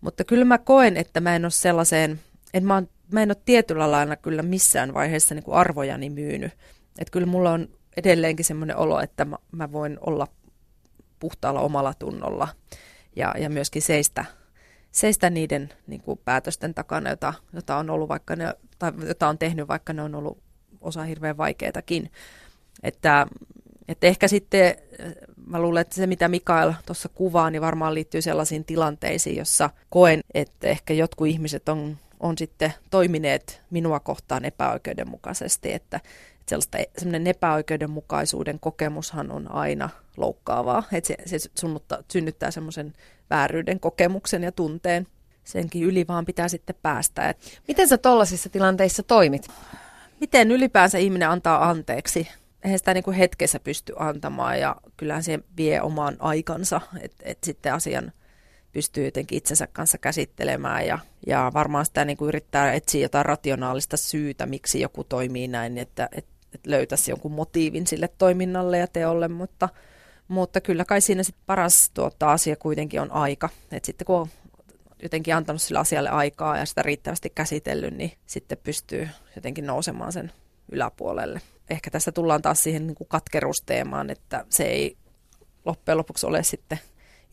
mutta kyllä mä koen, että mä en ole sellaiseen, että mä, mä en ole tietyllä lailla kyllä missään vaiheessa niin kuin arvojani myynyt. Että kyllä mulla on edelleenkin semmoinen olo, että mä, mä voin olla puhtaalla omalla tunnolla ja, ja myöskin seistä, seistä niiden niin kuin päätösten takana, jota, jota on ollut vaikka ne, tai jota on tehnyt, vaikka ne on ollut osa hirveän vaikeitakin. Että, että ehkä sitten, mä luulen, että se mitä Mikael tuossa kuvaa, niin varmaan liittyy sellaisiin tilanteisiin, jossa koen, että ehkä jotkut ihmiset on, on sitten toimineet minua kohtaan epäoikeudenmukaisesti, että, sellaista, sellainen epäoikeudenmukaisuuden kokemushan on aina loukkaavaa, että se, se synnyttää semmoisen vääryyden kokemuksen ja tunteen. Senkin yli vaan pitää sitten päästä. Et Miten sä tollaisissa tilanteissa toimit? Miten ylipäänsä ihminen antaa anteeksi? Eihän sitä niin kuin hetkessä pysty antamaan ja kyllähän se vie oman aikansa, että et sitten asian pystyy jotenkin itsensä kanssa käsittelemään ja, ja varmaan sitä niin kuin yrittää etsiä jotain rationaalista syytä, miksi joku toimii näin, että et, et löytäisi jonkun motiivin sille toiminnalle ja teolle, mutta, mutta kyllä kai siinä sit paras tuota, asia kuitenkin on aika. Et sitten kun on jotenkin antanut sille asialle aikaa ja sitä riittävästi käsitellyt, niin sitten pystyy jotenkin nousemaan sen yläpuolelle. Ehkä tässä tullaan taas siihen niin kuin katkerusteemaan, että se ei loppujen lopuksi ole sitten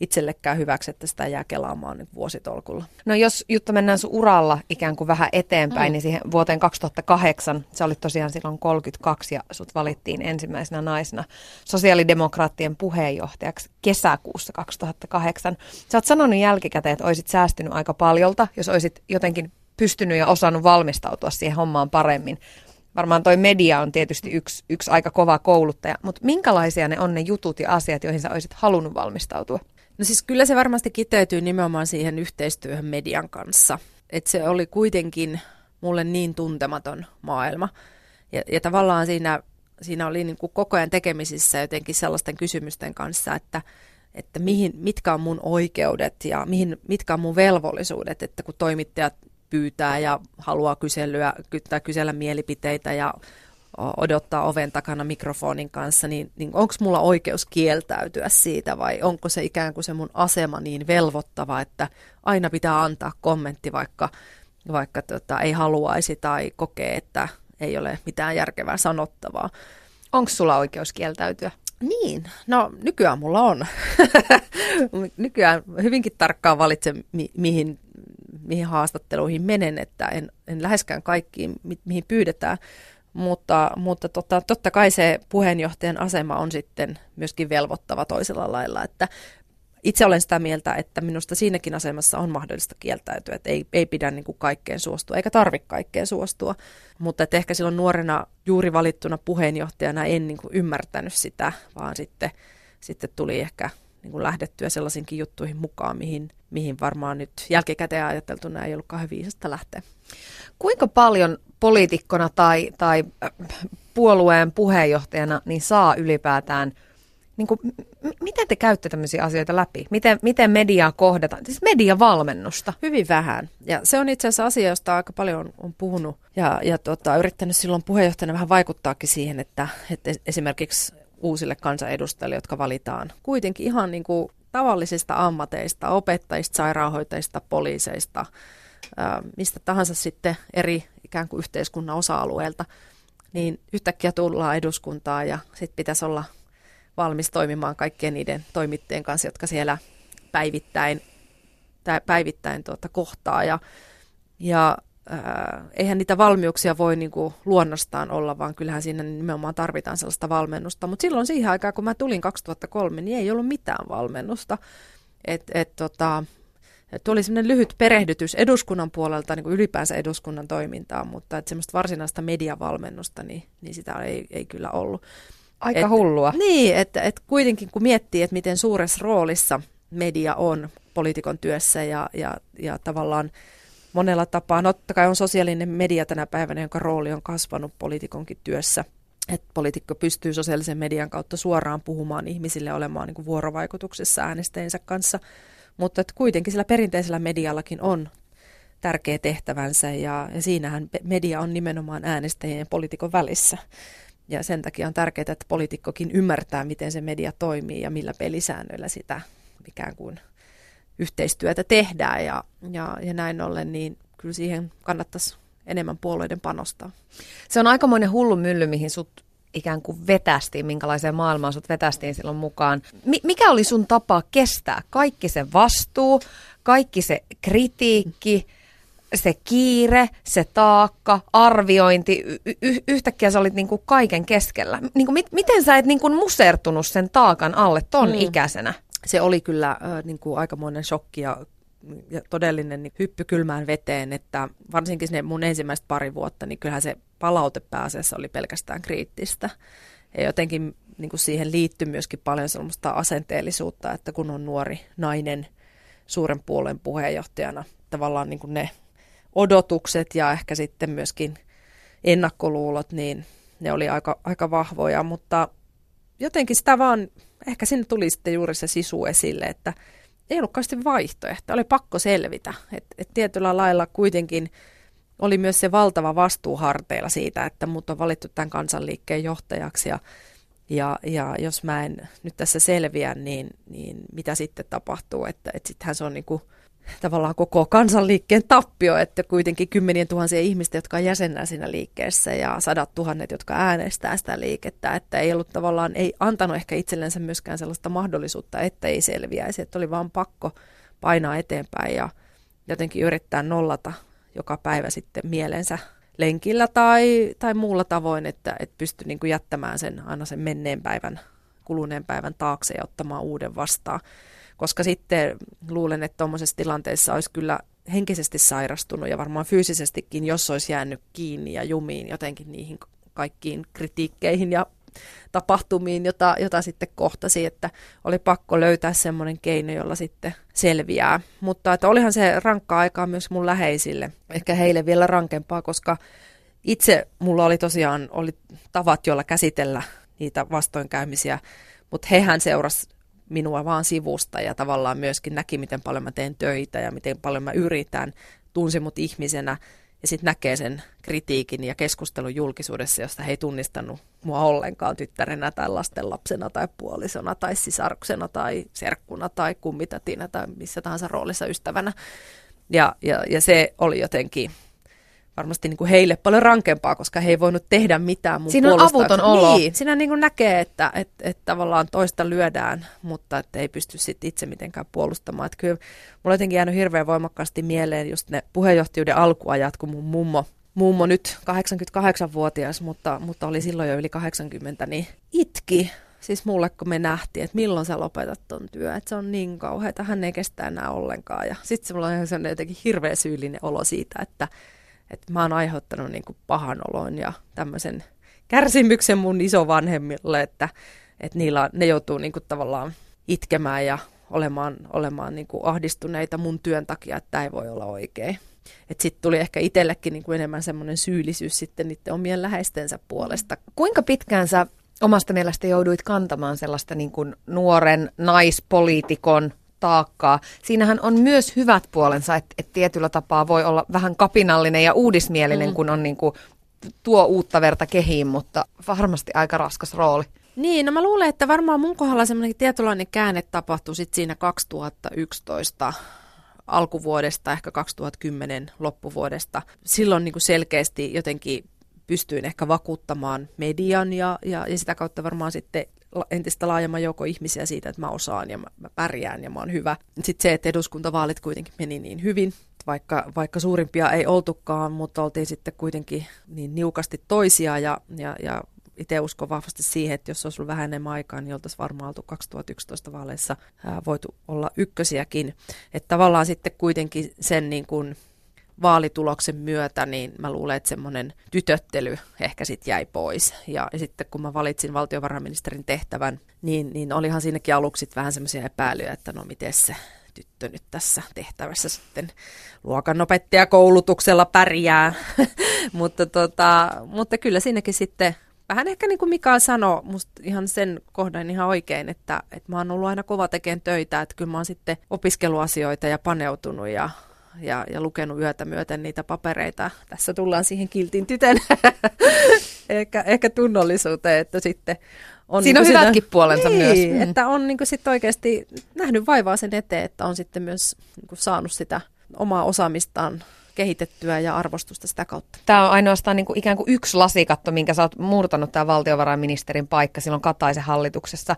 itsellekään hyväksi, että sitä jää kelaamaan nyt vuositolkulla. No jos Jutta mennään sun uralla ikään kuin vähän eteenpäin, mm. niin siihen vuoteen 2008, se oli tosiaan silloin 32 ja sut valittiin ensimmäisenä naisena sosiaalidemokraattien puheenjohtajaksi kesäkuussa 2008. Sä oot sanonut jälkikäteen, että olisit säästynyt aika paljolta, jos olisit jotenkin pystynyt ja osannut valmistautua siihen hommaan paremmin. Varmaan toi media on tietysti yksi, yksi aika kova kouluttaja, mutta minkälaisia ne on ne jutut ja asiat, joihin sä olisit halunnut valmistautua? No siis kyllä se varmasti kiteytyy nimenomaan siihen yhteistyöhön median kanssa. Että se oli kuitenkin mulle niin tuntematon maailma. Ja, ja tavallaan siinä, siinä oli niin kuin koko ajan tekemisissä jotenkin sellaisten kysymysten kanssa, että, että mihin, mitkä on mun oikeudet ja mihin, mitkä on mun velvollisuudet, että kun toimittajat pyytää ja haluaa kyselyä, tai kysellä mielipiteitä ja odottaa oven takana mikrofonin kanssa, niin, niin onko mulla oikeus kieltäytyä siitä vai onko se ikään kuin se mun asema niin velvoittava, että aina pitää antaa kommentti, vaikka, vaikka tota, ei haluaisi tai kokee, että ei ole mitään järkevää sanottavaa. Onko sulla oikeus kieltäytyä? Niin, no nykyään mulla on. [LAUGHS] nykyään hyvinkin tarkkaan valitsen, mi- mihin, mihin haastatteluihin menen, että en, en läheskään kaikkiin, mi- mihin pyydetään. Mutta, mutta tota, totta kai se puheenjohtajan asema on sitten myöskin velvoittava toisella lailla, että itse olen sitä mieltä, että minusta siinäkin asemassa on mahdollista kieltäytyä, että ei, ei pidä niin kuin kaikkeen suostua, eikä tarvitse kaikkeen suostua. Mutta että ehkä silloin nuorena juuri valittuna puheenjohtajana en niin kuin ymmärtänyt sitä, vaan sitten, sitten tuli ehkä niin kuin lähdettyä sellaisinkin juttuihin mukaan, mihin, mihin varmaan nyt jälkikäteen ajateltuna ei ollut kauhean viisasta lähteä. Kuinka paljon poliitikkona tai, tai äh, puolueen puheenjohtajana niin saa ylipäätään, niin kuin, m- miten te käytte tämmöisiä asioita läpi? Miten, miten mediaa kohdataan? Siis mediavalmennusta. Hyvin vähän. Ja se on itse asiassa asia, josta aika paljon on puhunut ja, ja tota, yrittänyt silloin puheenjohtajana vähän vaikuttaakin siihen, että, että esimerkiksi uusille kansanedustajille, jotka valitaan kuitenkin ihan niin kuin tavallisista ammateista, opettajista, sairaanhoitajista, poliiseista, mistä tahansa sitten eri ikään kuin yhteiskunnan osa-alueelta, niin yhtäkkiä tullaan eduskuntaan ja sitten pitäisi olla valmis toimimaan kaikkien niiden toimittajien kanssa, jotka siellä päivittäin, päivittäin tuota kohtaa. Ja, ja eihän niitä valmiuksia voi niin kuin luonnostaan olla, vaan kyllähän siinä nimenomaan tarvitaan sellaista valmennusta. Mutta silloin siihen aikaan, kun mä tulin 2003, niin ei ollut mitään valmennusta. Et, et, tota, Tuo oli semmoinen lyhyt perehdytys eduskunnan puolelta niin kuin ylipäänsä eduskunnan toimintaan, mutta että semmoista varsinaista mediavalmennusta, niin, niin sitä ei, ei kyllä ollut. Aika et, hullua. Niin, että et kuitenkin kun miettii, että miten suuressa roolissa media on poliitikon työssä ja, ja, ja tavallaan monella tapaa, no totta kai on sosiaalinen media tänä päivänä, jonka rooli on kasvanut poliitikonkin työssä, että poliitikko pystyy sosiaalisen median kautta suoraan puhumaan ihmisille, olemaan niin kuin vuorovaikutuksessa äänestäjiensä kanssa – mutta että kuitenkin sillä perinteisellä mediallakin on tärkeä tehtävänsä ja, ja siinähän media on nimenomaan äänestäjien ja poliitikon välissä. Ja sen takia on tärkeää, että poliitikkokin ymmärtää, miten se media toimii ja millä pelisäännöillä sitä ikään kuin yhteistyötä tehdään. Ja, ja, ja näin ollen, niin kyllä siihen kannattaisi enemmän puolueiden panostaa. Se on aikamoinen hullu mylly, mihin sut ikään kuin vetästiin, minkälaiseen maailmaan sut vetästiin silloin mukaan. Mi- mikä oli sun tapa kestää kaikki se vastuu, kaikki se kritiikki, se kiire, se taakka, arviointi, y- y- yhtäkkiä sä olit niinku kaiken keskellä. Niinku mit- miten sä et niinku musertunut sen taakan alle ton mm. ikäisenä? Se oli kyllä äh, niin kuin aikamoinen shokki ja, ja todellinen niin hyppy kylmään veteen, että varsinkin ne mun ensimmäiset pari vuotta, niin kyllähän se palaute pääasiassa oli pelkästään kriittistä. Ja jotenkin niin kuin siihen liittyy myöskin paljon sellaista asenteellisuutta, että kun on nuori nainen suuren puolen puheenjohtajana, tavallaan niin kuin ne odotukset ja ehkä sitten myöskin ennakkoluulot, niin ne oli aika, aika vahvoja, mutta jotenkin sitä vaan, ehkä sinne tuli sitten juuri se sisu esille, että ei ollut vaihtoehto, oli pakko selvitä. Et, et tietyllä lailla kuitenkin oli myös se valtava vastuu harteilla siitä, että mut on valittu tämän kansanliikkeen johtajaksi ja, ja, ja jos mä en nyt tässä selviä, niin, niin mitä sitten tapahtuu, että, että sittenhän se on niin kuin tavallaan koko kansanliikkeen tappio, että kuitenkin kymmenien tuhansia ihmistä, jotka on jäsennä siinä liikkeessä ja sadat tuhannet, jotka äänestää sitä liikettä, että ei ollut tavallaan, ei antanut ehkä itsellensä myöskään sellaista mahdollisuutta, että ei selviäisi, että oli vaan pakko painaa eteenpäin ja jotenkin yrittää nollata joka päivä sitten mielensä lenkillä tai, tai muulla tavoin, että, että pystyi niin kuin jättämään sen aina sen menneen päivän, kuluneen päivän taakse ja ottamaan uuden vastaan koska sitten luulen, että tuommoisessa tilanteessa olisi kyllä henkisesti sairastunut ja varmaan fyysisestikin, jos olisi jäänyt kiinni ja jumiin jotenkin niihin kaikkiin kritiikkeihin ja tapahtumiin, jota, jota sitten kohtasi, että oli pakko löytää semmoinen keino, jolla sitten selviää. Mutta että olihan se rankkaa aikaa myös mun läheisille, ehkä heille vielä rankempaa, koska itse mulla oli tosiaan oli tavat, joilla käsitellä niitä vastoinkäymisiä, mutta hehän seurasi minua vaan sivusta ja tavallaan myöskin näki, miten paljon mä teen töitä ja miten paljon mä yritän, tunsi mut ihmisenä ja sitten näkee sen kritiikin ja keskustelun julkisuudessa, josta he ei tunnistanut mua ollenkaan tyttärenä tai lastenlapsena tai puolisona tai sisaruksena tai serkkuna tai kummitatina tai missä tahansa roolissa ystävänä. Ja, ja, ja se oli jotenkin varmasti niin kuin heille paljon rankempaa, koska he ei voinut tehdä mitään mun Siinä on avuton olo. Niin, siinä niin kuin näkee, että, että, että tavallaan toista lyödään, mutta että ei pysty sit itse mitenkään puolustamaan. Että kyllä mulla on jotenkin jäänyt hirveän voimakkaasti mieleen just ne puheenjohtajuuden alkuajat, kun mun mummo mummo nyt 88-vuotias, mutta, mutta oli silloin jo yli 80, niin itki. Siis mulle, kun me nähtiin, että milloin sä lopetat ton työ, että se on niin kauheata, hän ei kestä enää ollenkaan. Ja sitten mulla on ihan jotenkin hirveä syyllinen olo siitä, että, että mä oon aiheuttanut niin kuin pahan olon ja tämmöisen kärsimyksen mun isovanhemmille, että, että niillä, ne joutuu niin kuin tavallaan itkemään ja olemaan, olemaan niin kuin ahdistuneita mun työn takia, että tämä ei voi olla oikein. Sitten tuli ehkä itsellekin niin kuin enemmän semmoinen syyllisyys sitten niiden omien läheistensä puolesta. Kuinka pitkään sä omasta mielestä jouduit kantamaan sellaista niin kuin nuoren naispoliitikon taakkaa. Siinähän on myös hyvät puolensa, että, että tietyllä tapaa voi olla vähän kapinallinen ja uudismielinen, mm. kun on niin kuin, tuo uutta verta kehiin, mutta varmasti aika raskas rooli. Niin, no mä luulen, että varmaan mun kohdalla semmoinen tietynlainen käänne tapahtui sit siinä 2011 alkuvuodesta, ehkä 2010 loppuvuodesta. Silloin niin kuin selkeästi jotenkin pystyin ehkä vakuuttamaan median ja, ja, ja sitä kautta varmaan sitten entistä laajemman joukko ihmisiä siitä, että mä osaan ja mä, mä pärjään ja mä oon hyvä. Sitten se, että eduskuntavaalit kuitenkin meni niin hyvin, vaikka, vaikka suurimpia ei oltukaan, mutta oltiin sitten kuitenkin niin niukasti toisia ja, ja, ja itse uskon vahvasti siihen, että jos olisi ollut vähän enemmän aikaa, niin oltaisiin varmaan oltu 2011 vaaleissa ää, voitu olla ykkösiäkin. Että tavallaan sitten kuitenkin sen niin kuin vaalituloksen myötä, niin mä luulen, että semmoinen tytöttely ehkä sitten jäi pois. Ja, sitten kun mä valitsin valtiovarainministerin tehtävän, niin, niin olihan siinäkin aluksi vähän semmoisia epäilyjä, että no miten se tyttö nyt tässä tehtävässä sitten luokanopettajakoulutuksella pärjää. [LAUGHS] mutta, tota, mutta kyllä siinäkin sitten vähän ehkä niin kuin Mika sanoi, musta ihan sen kohdan ihan oikein, että, että mä oon ollut aina kova tekemään töitä, että kyllä mä oon sitten opiskeluasioita ja paneutunut ja ja, ja lukenut yötä myöten niitä papereita. Tässä tullaan siihen kiltin tytön [LAUGHS] ehkä, ehkä tunnollisuuteen, että sitten on Siinä on niin hyvätkin siinä, puolensa niin, myös. Mm. että on niin sit oikeasti nähnyt vaivaa sen eteen, että on sitten myös niin saanut sitä omaa osaamistaan kehitettyä ja arvostusta sitä kautta. Tämä on ainoastaan niin kuin ikään kuin yksi lasikatto, minkä sä oot murtanut tämä valtiovarainministerin paikka silloin Kataisen hallituksessa.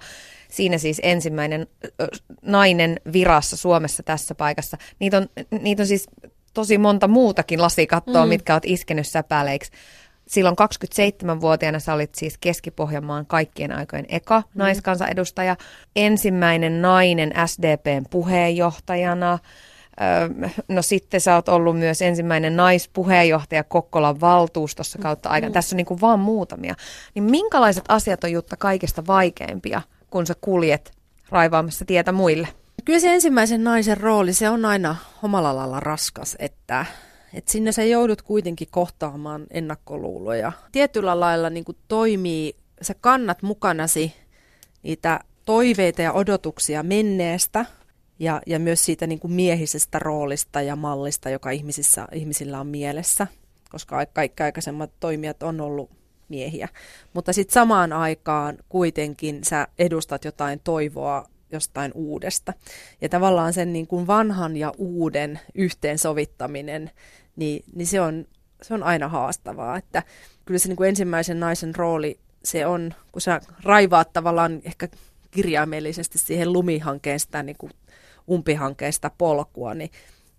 Siinä siis ensimmäinen nainen virassa Suomessa tässä paikassa. Niitä on, niitä on siis tosi monta muutakin lasikattoa, mm. mitkä oot iskenyt säpäleiksi. Silloin 27-vuotiaana sä olit siis Keski-Pohjanmaan kaikkien aikojen eka mm. naiskansanedustaja. Ensimmäinen nainen SDPn puheenjohtajana. No sitten sä oot ollut myös ensimmäinen naispuheenjohtaja Kokkolan valtuustossa kautta aikana. Mm. Tässä on niin kuin vaan muutamia. Niin minkälaiset asiat on Jutta kaikista vaikeimpia, kun sä kuljet raivaamassa tietä muille? Kyllä se ensimmäisen naisen rooli, se on aina omalla lailla raskas, että, että sinne sä joudut kuitenkin kohtaamaan ennakkoluuloja. Tietyllä lailla niin kuin toimii, sä kannat mukanasi niitä toiveita ja odotuksia menneestä ja, ja myös siitä niin kuin miehisestä roolista ja mallista, joka ihmisissä, ihmisillä on mielessä, koska kaikki aikaisemmat toimijat on ollut miehiä. Mutta sitten samaan aikaan kuitenkin sä edustat jotain toivoa jostain uudesta. Ja tavallaan sen niin kuin vanhan ja uuden yhteensovittaminen, niin, niin se, on, se on aina haastavaa. Että kyllä se niin kuin ensimmäisen naisen rooli, se on, kun sä raivaat tavallaan ehkä kirjaimellisesti siihen lumihankeen sitä niin kuin umpihankkeesta polkua, niin,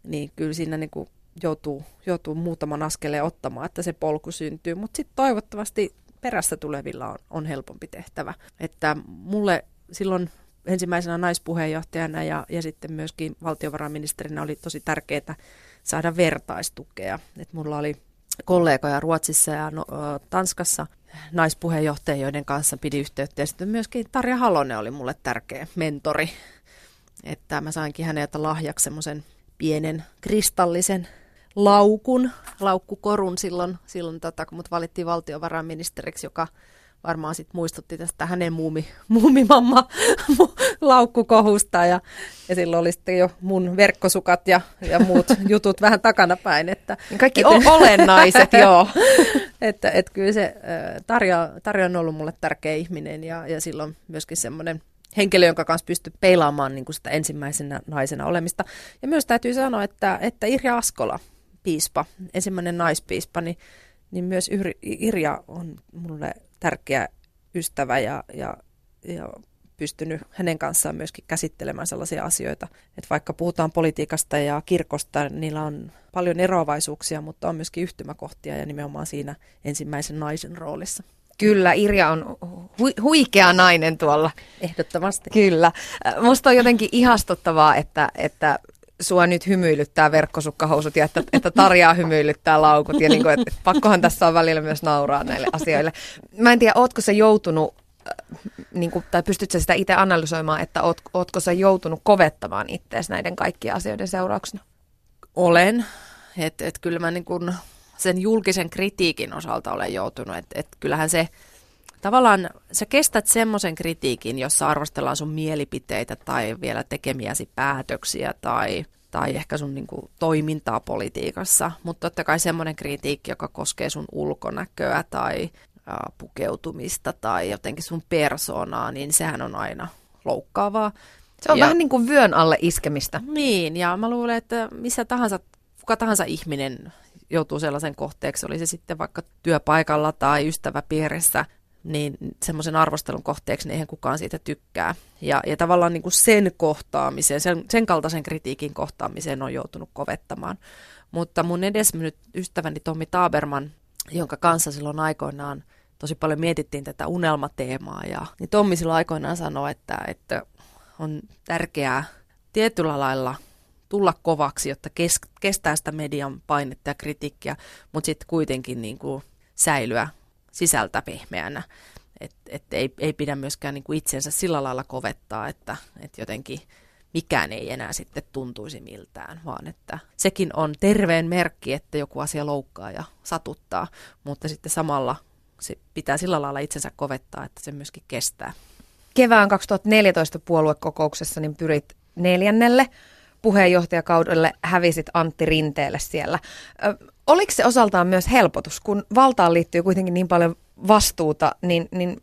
niin kyllä siinä niin kuin joutuu, joutuu muutaman askeleen ottamaan, että se polku syntyy. Mutta sitten toivottavasti perässä tulevilla on, on helpompi tehtävä. Että mulle silloin ensimmäisenä naispuheenjohtajana ja, ja sitten myöskin valtiovarainministerinä oli tosi tärkeää saada vertaistukea. Et mulla oli kollegoja Ruotsissa ja no, Tanskassa naispuheenjohtajia, joiden kanssa pidi yhteyttä. Ja sitten myöskin Tarja Halonen oli mulle tärkeä mentori. Että mä sainkin häneltä lahjaksi semmoisen pienen kristallisen laukun, laukkukorun silloin, silloin tota, kun mut valittiin valtiovarainministeriksi, joka varmaan sitten muistutti tästä hänen muumi, muumimamma laukkukohusta ja, ja silloin oli sitten jo mun verkkosukat ja, ja muut [LAUGHS] jutut vähän takanapäin. Että, Kaikki että, olennaiset, [LAUGHS] joo. että, että kyllä se Tarja, Tarja on ollut mulle tärkeä ihminen ja, ja silloin myöskin semmoinen henkilö, jonka kanssa pystyy peilaamaan niin kuin sitä ensimmäisenä naisena olemista. Ja myös täytyy sanoa, että, että Irja Askola, piispa, ensimmäinen naispiispa, niin, niin myös Irja on mulle tärkeä ystävä ja, ja, ja pystynyt hänen kanssaan myöskin käsittelemään sellaisia asioita, että vaikka puhutaan politiikasta ja kirkosta, niillä on paljon eroavaisuuksia, mutta on myöskin yhtymäkohtia ja nimenomaan siinä ensimmäisen naisen roolissa. Kyllä, Irja on hu- huikea nainen tuolla. Ehdottomasti. Kyllä. Musta on jotenkin ihastuttavaa, että, että sua nyt hymyilyttää verkkosukkahousut ja että, että Tarjaa hymyilyttää laukut. Ja niin kuin, että pakkohan tässä on välillä myös nauraa näille asioille. Mä en tiedä, ootko sä joutunut, äh, niin kuin, tai pystytkö sitä itse analysoimaan, että oot, ootko sä joutunut kovettamaan itseäsi näiden kaikkien asioiden seurauksena? Olen. Että et kyllä mä niin kuin sen julkisen kritiikin osalta olen joutunut. Että et kyllähän se tavallaan sä kestät semmoisen kritiikin, jossa arvostellaan sun mielipiteitä tai vielä tekemiäsi päätöksiä tai, tai ehkä sun niin kuin, toimintaa politiikassa, mutta totta kai semmoinen kritiikki, joka koskee sun ulkonäköä tai ä, pukeutumista tai jotenkin sun persoonaa, niin sehän on aina loukkaavaa. Se on ja, vähän niin kuin vyön alle iskemistä. Niin, ja mä luulen, että missä tahansa, kuka tahansa ihminen joutuu sellaisen kohteeksi, oli se sitten vaikka työpaikalla tai ystäväpiirissä, niin semmoisen arvostelun kohteeksi niin eihän kukaan siitä tykkää. Ja, ja tavallaan niin kuin sen kohtaamiseen, sen, sen kaltaisen kritiikin kohtaamiseen on joutunut kovettamaan. Mutta mun edesmennyt ystäväni Tommi Taberman, jonka kanssa silloin aikoinaan tosi paljon mietittiin tätä unelmateemaa, ja, niin Tommi silloin aikoinaan sanoi, että, että on tärkeää tietyllä lailla tulla kovaksi, jotta kes, kestää sitä median painetta ja kritiikkiä, mutta sitten kuitenkin niin kuin säilyä sisältä pehmeänä. Että et ei, ei pidä myöskään niin kuin itsensä sillä lailla kovettaa, että et jotenkin mikään ei enää sitten tuntuisi miltään, vaan että sekin on terveen merkki, että joku asia loukkaa ja satuttaa, mutta sitten samalla se pitää sillä lailla itsensä kovettaa, että se myöskin kestää. Kevään 2014 puoluekokouksessa niin pyrit neljännelle puheenjohtajakaudelle, hävisit Antti Rinteelle siellä. Oliko se osaltaan myös helpotus, kun valtaan liittyy kuitenkin niin paljon vastuuta, niin, niin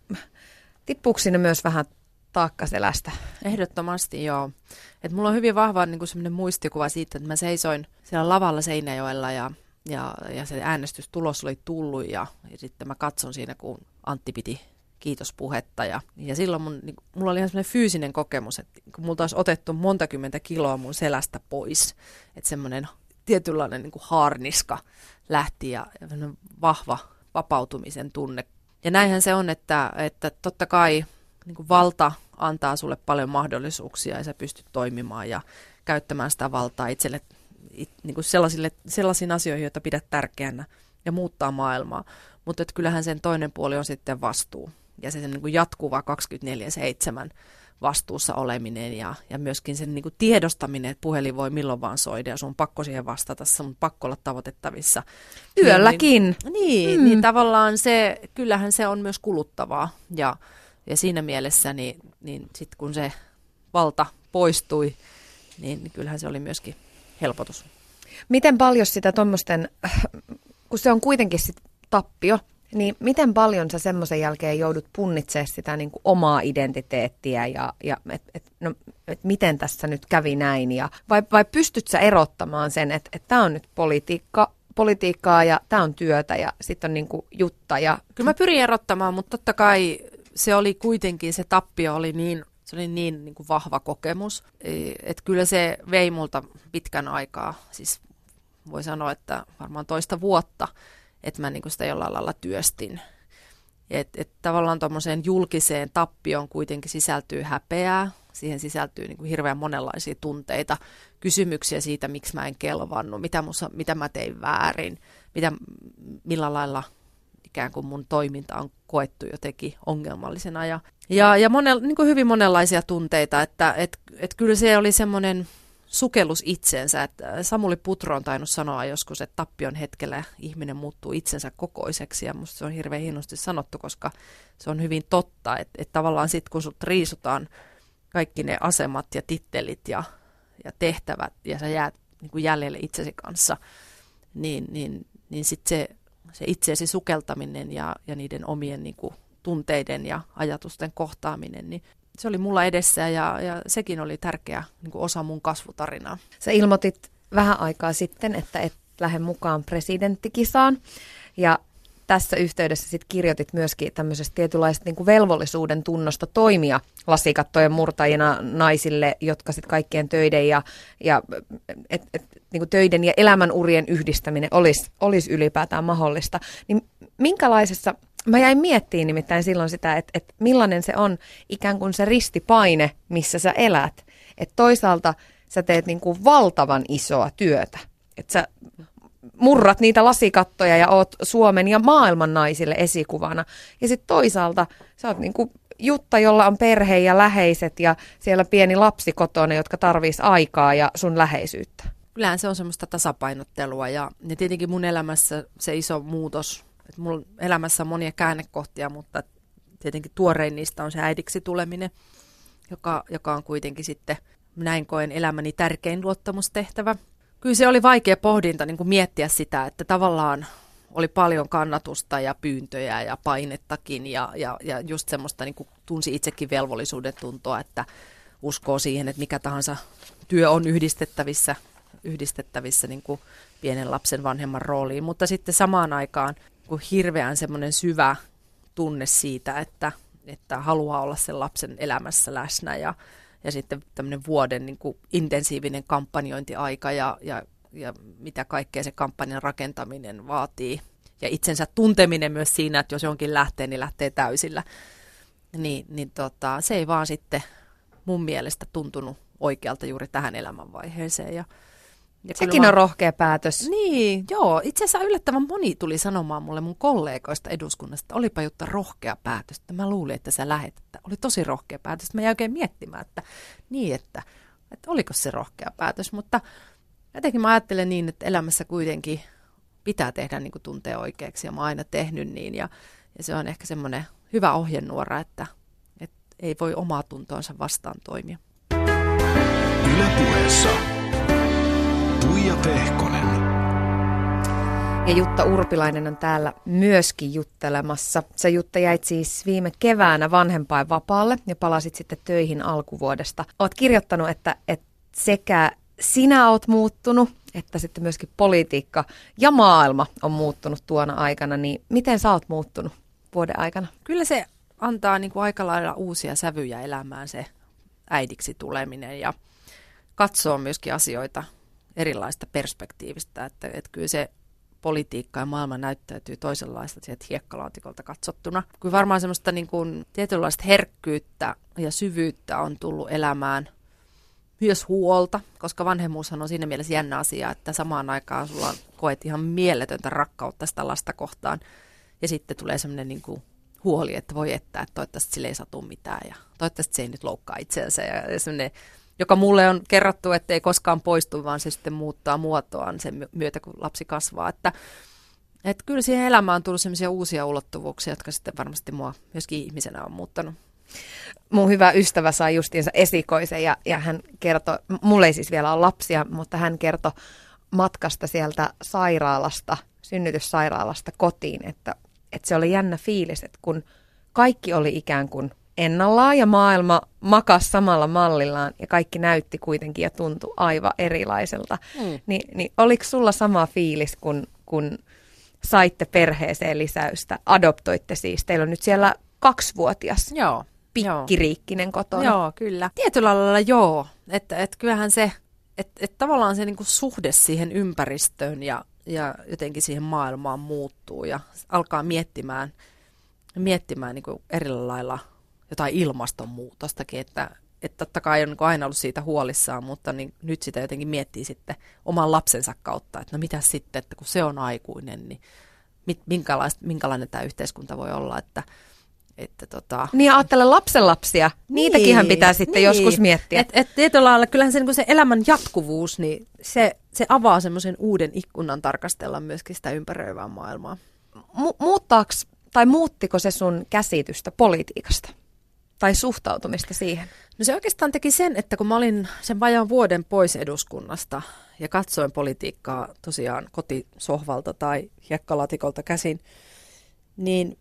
tippuuko sinne myös vähän taakka selästä. Ehdottomasti joo. Et mulla on hyvin vahva niin semmoinen muistikuva siitä, että mä seisoin siellä lavalla Seinäjoella ja, ja, ja se äänestystulos oli tullut ja, ja sitten mä katson siinä, kun Antti piti kiitospuhetta. Ja, ja silloin mun, niin, mulla oli ihan semmoinen fyysinen kokemus, että kun multa olisi otettu monta kymmentä kiloa mun selästä pois, että semmoinen tietynlainen niin kuin haarniska lähti ja, vahva vapautumisen tunne. Ja näinhän se on, että, että totta kai niin kuin valta antaa sulle paljon mahdollisuuksia ja sä pystyt toimimaan ja käyttämään sitä valtaa itselle it, niin kuin sellaisille, sellaisiin asioihin, joita pidät tärkeänä ja muuttaa maailmaa. Mutta kyllähän sen toinen puoli on sitten vastuu ja se niin kuin jatkuva 24-7 vastuussa oleminen ja, ja myöskin sen niin kuin tiedostaminen, että puhelin voi milloin vaan soida ja sun on pakko siihen vastata, se on pakko olla tavoitettavissa. Yölläkin. Niin, niin, mm. niin tavallaan se, kyllähän se on myös kuluttavaa ja, ja siinä mielessä niin, niin sitten kun se valta poistui, niin kyllähän se oli myöskin helpotus. Miten paljon sitä tuommoisten, kun se on kuitenkin sit tappio, niin miten paljon sä semmoisen jälkeen joudut punnitsemaan sitä niin kuin omaa identiteettiä ja, ja et, et, no, et miten tässä nyt kävi näin? Ja, vai, vai pystyt sä erottamaan sen, että et tämä on nyt politiikka, politiikkaa ja tämä on työtä ja sitten on niin kuin Jutta. Ja... Kyllä mä pyrin erottamaan, mutta totta kai se oli kuitenkin, se tappio oli niin, se oli niin, niin kuin vahva kokemus, e, että kyllä se vei multa pitkän aikaa, siis voi sanoa, että varmaan toista vuotta, että mä niin sitä jollain lailla työstin. Että et tavallaan tuommoiseen julkiseen tappioon kuitenkin sisältyy häpeää, siihen sisältyy niin kuin hirveän monenlaisia tunteita, kysymyksiä siitä, miksi mä en kelvannut, mitä, musta, mitä mä tein väärin, mitä, millä lailla ikään kuin mun toiminta on koettu jotenkin ongelmallisena. Ja, ja, ja monel, niin kuin hyvin monenlaisia tunteita, että et, et kyllä se oli semmoinen sukellus itsensä. Että Samuli Putro on tainnut sanoa joskus, että tappion hetkellä ihminen muuttuu itsensä kokoiseksi ja musta se on hirveän hienosti sanottu, koska se on hyvin totta, että, että tavallaan sitten kun sut riisutaan kaikki ne asemat ja tittelit ja, ja tehtävät ja sä jäät niin kuin jäljelle itsesi kanssa, niin, niin, niin sitten se, se itseesi sukeltaminen ja, ja niiden omien niin kuin, tunteiden ja ajatusten kohtaaminen, niin se oli mulla edessä ja, ja sekin oli tärkeä niin kuin osa mun kasvutarinaa. Sä ilmoitit vähän aikaa sitten, että et lähde mukaan presidenttikisaan ja tässä yhteydessä sit kirjoitit myöskin tämmöisestä tietynlaista niin kuin velvollisuuden tunnosta toimia lasikattojen murtajina naisille, jotka sitten kaikkien töiden ja, ja et, et, niin kuin töiden ja elämänurien yhdistäminen olisi, olisi ylipäätään mahdollista. Niin minkälaisessa Mä jäin miettimään nimittäin silloin sitä, että, että millainen se on ikään kuin se ristipaine, missä sä elät. Että toisaalta sä teet niin kuin valtavan isoa työtä. Että sä murrat niitä lasikattoja ja oot Suomen ja maailman naisille esikuvana. Ja sitten toisaalta sä oot niin kuin Jutta, jolla on perhe ja läheiset ja siellä pieni lapsi kotona, jotka tarvitsisi aikaa ja sun läheisyyttä. Kyllähän se on semmoista tasapainottelua ja, ja tietenkin mun elämässä se iso muutos että mulla on elämässä monia käännekohtia, mutta tietenkin tuorein niistä on se äidiksi tuleminen, joka, joka on kuitenkin sitten, näin koen elämäni tärkein luottamustehtävä. Kyllä se oli vaikea pohdinta niin kuin miettiä sitä, että tavallaan oli paljon kannatusta ja pyyntöjä ja painettakin ja, ja, ja just semmoista niin kuin tunsi itsekin velvollisuuden tuntoa, että uskoo siihen, että mikä tahansa työ on yhdistettävissä, yhdistettävissä niin kuin pienen lapsen vanhemman rooliin, mutta sitten samaan aikaan kuin hirveän semmoinen syvä tunne siitä, että, että haluaa olla sen lapsen elämässä läsnä ja, ja sitten tämmöinen vuoden niin kuin intensiivinen kampanjointiaika ja, ja, ja mitä kaikkea se kampanjan rakentaminen vaatii. Ja itsensä tunteminen myös siinä, että jos jonkin lähtee, niin lähtee täysillä. Niin, niin tota, se ei vaan sitten mun mielestä tuntunut oikealta juuri tähän elämänvaiheeseen. Ja, ja Sekin mä... on rohkea päätös. Niin, joo. Itse asiassa yllättävän moni tuli sanomaan mulle mun kollegoista eduskunnasta, että olipa Jutta rohkea päätös. Mä luulin, että sä lähet. Että oli tosi rohkea päätös. Mä jäin oikein miettimään, että niin, että, että oliko se rohkea päätös. Mutta jotenkin mä ajattelen niin, että elämässä kuitenkin pitää tehdä niin kuin tuntee oikeaksi ja mä oon aina tehnyt niin. Ja, ja se on ehkä semmoinen hyvä ohjenuora, että, että ei voi omaa tuntoonsa vastaan toimia. Tuija Pehkonen. Ja Jutta Urpilainen on täällä myöskin juttelemassa. Sä Jutta jäit siis viime keväänä vanhempainvapaalle ja palasit sitten töihin alkuvuodesta. Oot kirjoittanut, että, että sekä sinä oot muuttunut, että sitten myöskin politiikka ja maailma on muuttunut tuona aikana, niin miten sä oot muuttunut vuoden aikana? Kyllä se antaa niin kuin aika lailla uusia sävyjä elämään se äidiksi tuleminen ja katsoo myöskin asioita erilaista perspektiivistä, että, että kyllä se politiikka ja maailma näyttäytyy toisenlaista sieltä hiekkalaatikolta katsottuna. Kyllä varmaan semmoista niin kuin tietynlaista herkkyyttä ja syvyyttä on tullut elämään myös huolta, koska vanhemmuushan on siinä mielessä jännä asia, että samaan aikaan sulla koet ihan mieletöntä rakkautta sitä lasta kohtaan ja sitten tulee semmoinen niin kuin huoli, että voi että, että toivottavasti sille ei satu mitään ja toivottavasti se ei nyt loukkaa itseänsä ja, semmoinen joka mulle on kerrottu, että ei koskaan poistu, vaan se sitten muuttaa muotoaan sen myötä, kun lapsi kasvaa. Että, että kyllä siihen elämään on tullut sellaisia uusia ulottuvuuksia, jotka sitten varmasti mua myöskin ihmisenä on muuttanut. Mun hyvä ystävä sai justiinsa esikoisen ja, ja hän kertoi, mulle ei siis vielä ole lapsia, mutta hän kertoi matkasta sieltä sairaalasta, synnytyssairaalasta kotiin, että, että se oli jännä fiilis, että kun kaikki oli ikään kuin ennallaan ja maailma makas samalla mallillaan ja kaikki näytti kuitenkin ja tuntui aivan erilaiselta. Mm. Ni, niin oliko sulla sama fiilis, kun, kun saitte perheeseen lisäystä, adoptoitte siis? Teillä on nyt siellä kaksivuotias joo, pikkiriikkinen kotona. Joo, kyllä. Tietyllä lailla joo. Että et kyllähän se, että et tavallaan se niinku suhde siihen ympäristöön ja, ja jotenkin siihen maailmaan muuttuu ja alkaa miettimään, miettimään niinku eri lailla – jotain ilmastonmuutostakin, että, että totta kai on niin aina ollut siitä huolissaan, mutta niin nyt sitä jotenkin miettii sitten oman lapsensa kautta, että no mitä sitten, että kun se on aikuinen, niin minkälainen tämä yhteiskunta voi olla, että että tota... Niin ajattele lapsenlapsia, niitäkin niin, pitää sitten niin. joskus miettiä. Et, et tietyllä lailla kyllähän se, niin se elämän jatkuvuus, niin se, se avaa semmoisen uuden ikkunan tarkastella myöskin sitä ympäröivää maailmaa. Mu- muuttaaks, tai muuttiko se sun käsitystä politiikasta? Tai suhtautumista siihen? No se oikeastaan teki sen, että kun mä olin sen vajaan vuoden pois eduskunnasta ja katsoin politiikkaa tosiaan kotisohvalta tai hiekkalatikolta käsin, niin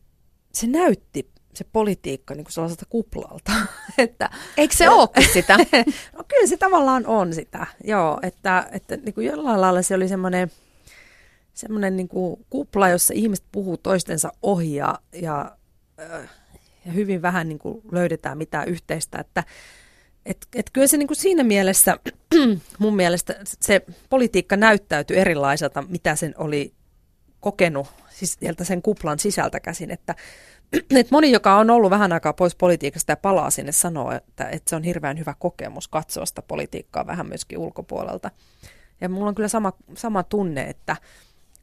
se näytti se politiikka niin kuin sellaiselta kuplalta. [LAUGHS] että, Eikö se olekin sitä? [LAUGHS] no kyllä se tavallaan on sitä, joo. Että, että niin kuin jollain lailla se oli semmoinen semmoinen niin kuin kupla, jossa ihmiset puhuu toistensa ohi ja, ja äh, ja hyvin vähän niin kuin löydetään mitään yhteistä. Että et, et kyllä se niin kuin siinä mielessä, [CLEARS THROAT] mun mielestä se politiikka näyttäytyi erilaiselta, mitä sen oli kokenut siis sieltä sen kuplan sisältä käsin, että, [CLEARS THROAT] että moni, joka on ollut vähän aikaa pois politiikasta ja palaa sinne, sanoo, että, että se on hirveän hyvä kokemus katsoa sitä politiikkaa vähän myöskin ulkopuolelta. Ja mulla on kyllä sama, sama tunne, että,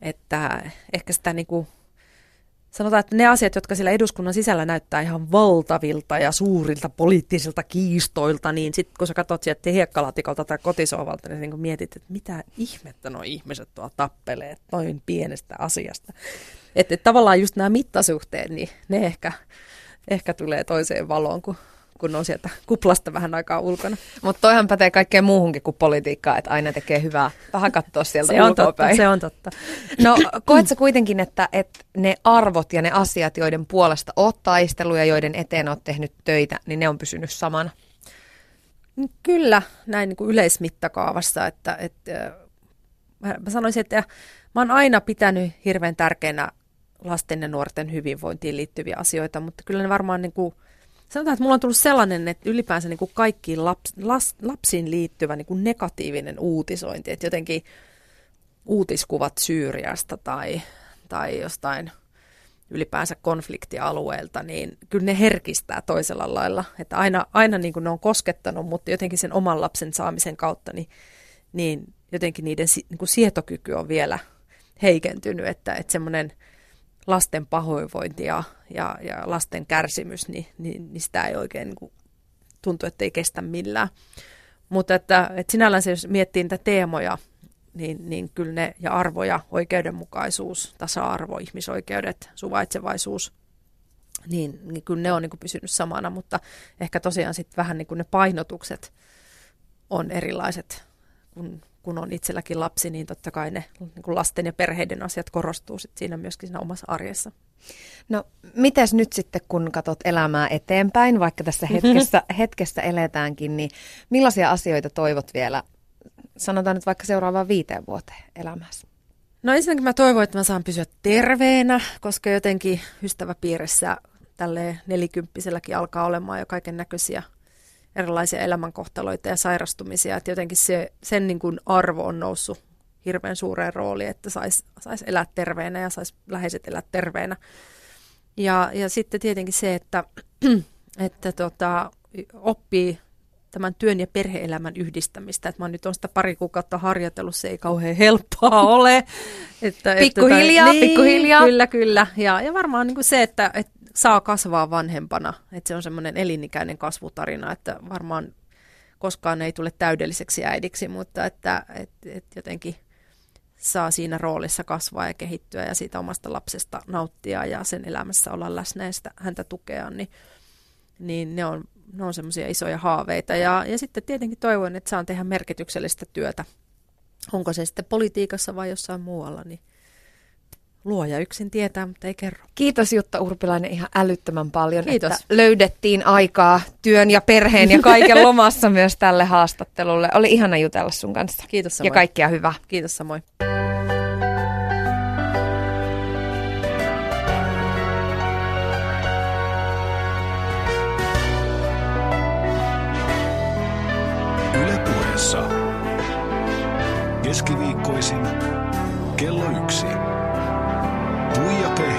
että ehkä sitä niin kuin sanotaan, että ne asiat, jotka siellä eduskunnan sisällä näyttää ihan valtavilta ja suurilta poliittisilta kiistoilta, niin sitten kun sä katsot sieltä hiekkalatikolta tai kotisohvalta, niin, niin mietit, että mitä ihmettä nuo ihmiset tuo tappelee noin pienestä asiasta. Että et tavallaan just nämä mittasuhteet, niin ne ehkä, ehkä tulee toiseen valoon, kun kun on sieltä kuplasta vähän aikaa ulkona. Mutta toihan pätee kaikkeen muuhunkin kuin politiikkaa, että aina tekee hyvää vähän katsoa sieltä se on totta, Se on totta. No koet sä kuitenkin, että, että ne arvot ja ne asiat, joiden puolesta oot taistellut ja joiden eteen oot tehnyt töitä, niin ne on pysynyt samana? Kyllä, näin niin kuin yleismittakaavassa, että, että mä sanoisin, että mä oon aina pitänyt hirveän tärkeänä lasten ja nuorten hyvinvointiin liittyviä asioita, mutta kyllä ne varmaan niin kuin Sanotaan, että mulla on tullut sellainen, että ylipäänsä niin kuin kaikki laps, las, lapsiin liittyvä niin kuin negatiivinen uutisointi, että jotenkin uutiskuvat Syyriasta tai, tai jostain ylipäänsä konfliktialueelta, niin kyllä ne herkistää toisella lailla. Että aina, aina niin kuin ne on koskettanut, mutta jotenkin sen oman lapsen saamisen kautta, niin, niin jotenkin niiden niin kuin sietokyky on vielä heikentynyt, että, että semmoinen – lasten pahoinvointi ja, ja, ja lasten kärsimys, niin, niin, niin sitä ei oikein niin kuin, että ei kestä millään. Mutta että, että sinällään jos miettii niitä teemoja, niin, niin kyllä ne ja arvoja, oikeudenmukaisuus, tasa-arvo, ihmisoikeudet, suvaitsevaisuus, niin, niin kyllä ne on niin kuin pysynyt samana, mutta ehkä tosiaan sitten vähän niin kuin ne painotukset on erilaiset, kun kun on itselläkin lapsi, niin totta kai ne niin kuin lasten ja perheiden asiat korostuu sit siinä myöskin siinä omassa arjessa. No, mites nyt sitten, kun katsot elämää eteenpäin, vaikka tässä [LAUGHS] hetkessä, hetkessä eletäänkin, niin millaisia asioita toivot vielä, sanotaan nyt vaikka seuraavaan viiteen vuoteen elämässä? No ensinnäkin mä toivon, että mä saan pysyä terveenä, koska jotenkin ystäväpiirissä tälle nelikymppiselläkin alkaa olemaan jo kaiken näköisiä erilaisia elämänkohtaloita ja sairastumisia, että jotenkin se, sen niin kuin arvo on noussut hirveän suureen rooliin, että saisi sais elää terveenä ja saisi läheiset elää terveenä. Ja, ja sitten tietenkin se, että, [CLEARS THROAT] että tota, oppii tämän työn ja perheelämän yhdistämistä. Että mä nyt on sitä pari kuukautta harjoitellut, se ei kauhean helppoa ole. Että, pikkuhiljaa, että, niin, pikkuhiljaa. Kyllä, kyllä. Ja, ja varmaan niin kuin se, että, että saa kasvaa vanhempana, että se on semmoinen elinikäinen kasvutarina, että varmaan koskaan ei tule täydelliseksi äidiksi, mutta että, että, että jotenkin saa siinä roolissa kasvaa ja kehittyä ja siitä omasta lapsesta nauttia ja sen elämässä olla läsnä ja sitä, häntä tukea, niin, niin ne on, ne on semmoisia isoja haaveita. Ja, ja sitten tietenkin toivon, että saan tehdä merkityksellistä työtä. Onko se sitten politiikassa vai jossain muualla, niin luoja yksin tietää, mutta ei kerro. Kiitos Jutta Urpilainen ihan älyttömän paljon, Kiitos. että löydettiin aikaa työn ja perheen ja kaiken [LAUGHS] lomassa myös tälle haastattelulle. Oli ihana jutella sun kanssa. Kiitos samoin. Ja kaikkea hyvää. Kiitos samoin. Keskiviikkoisin kello yksi. we appear.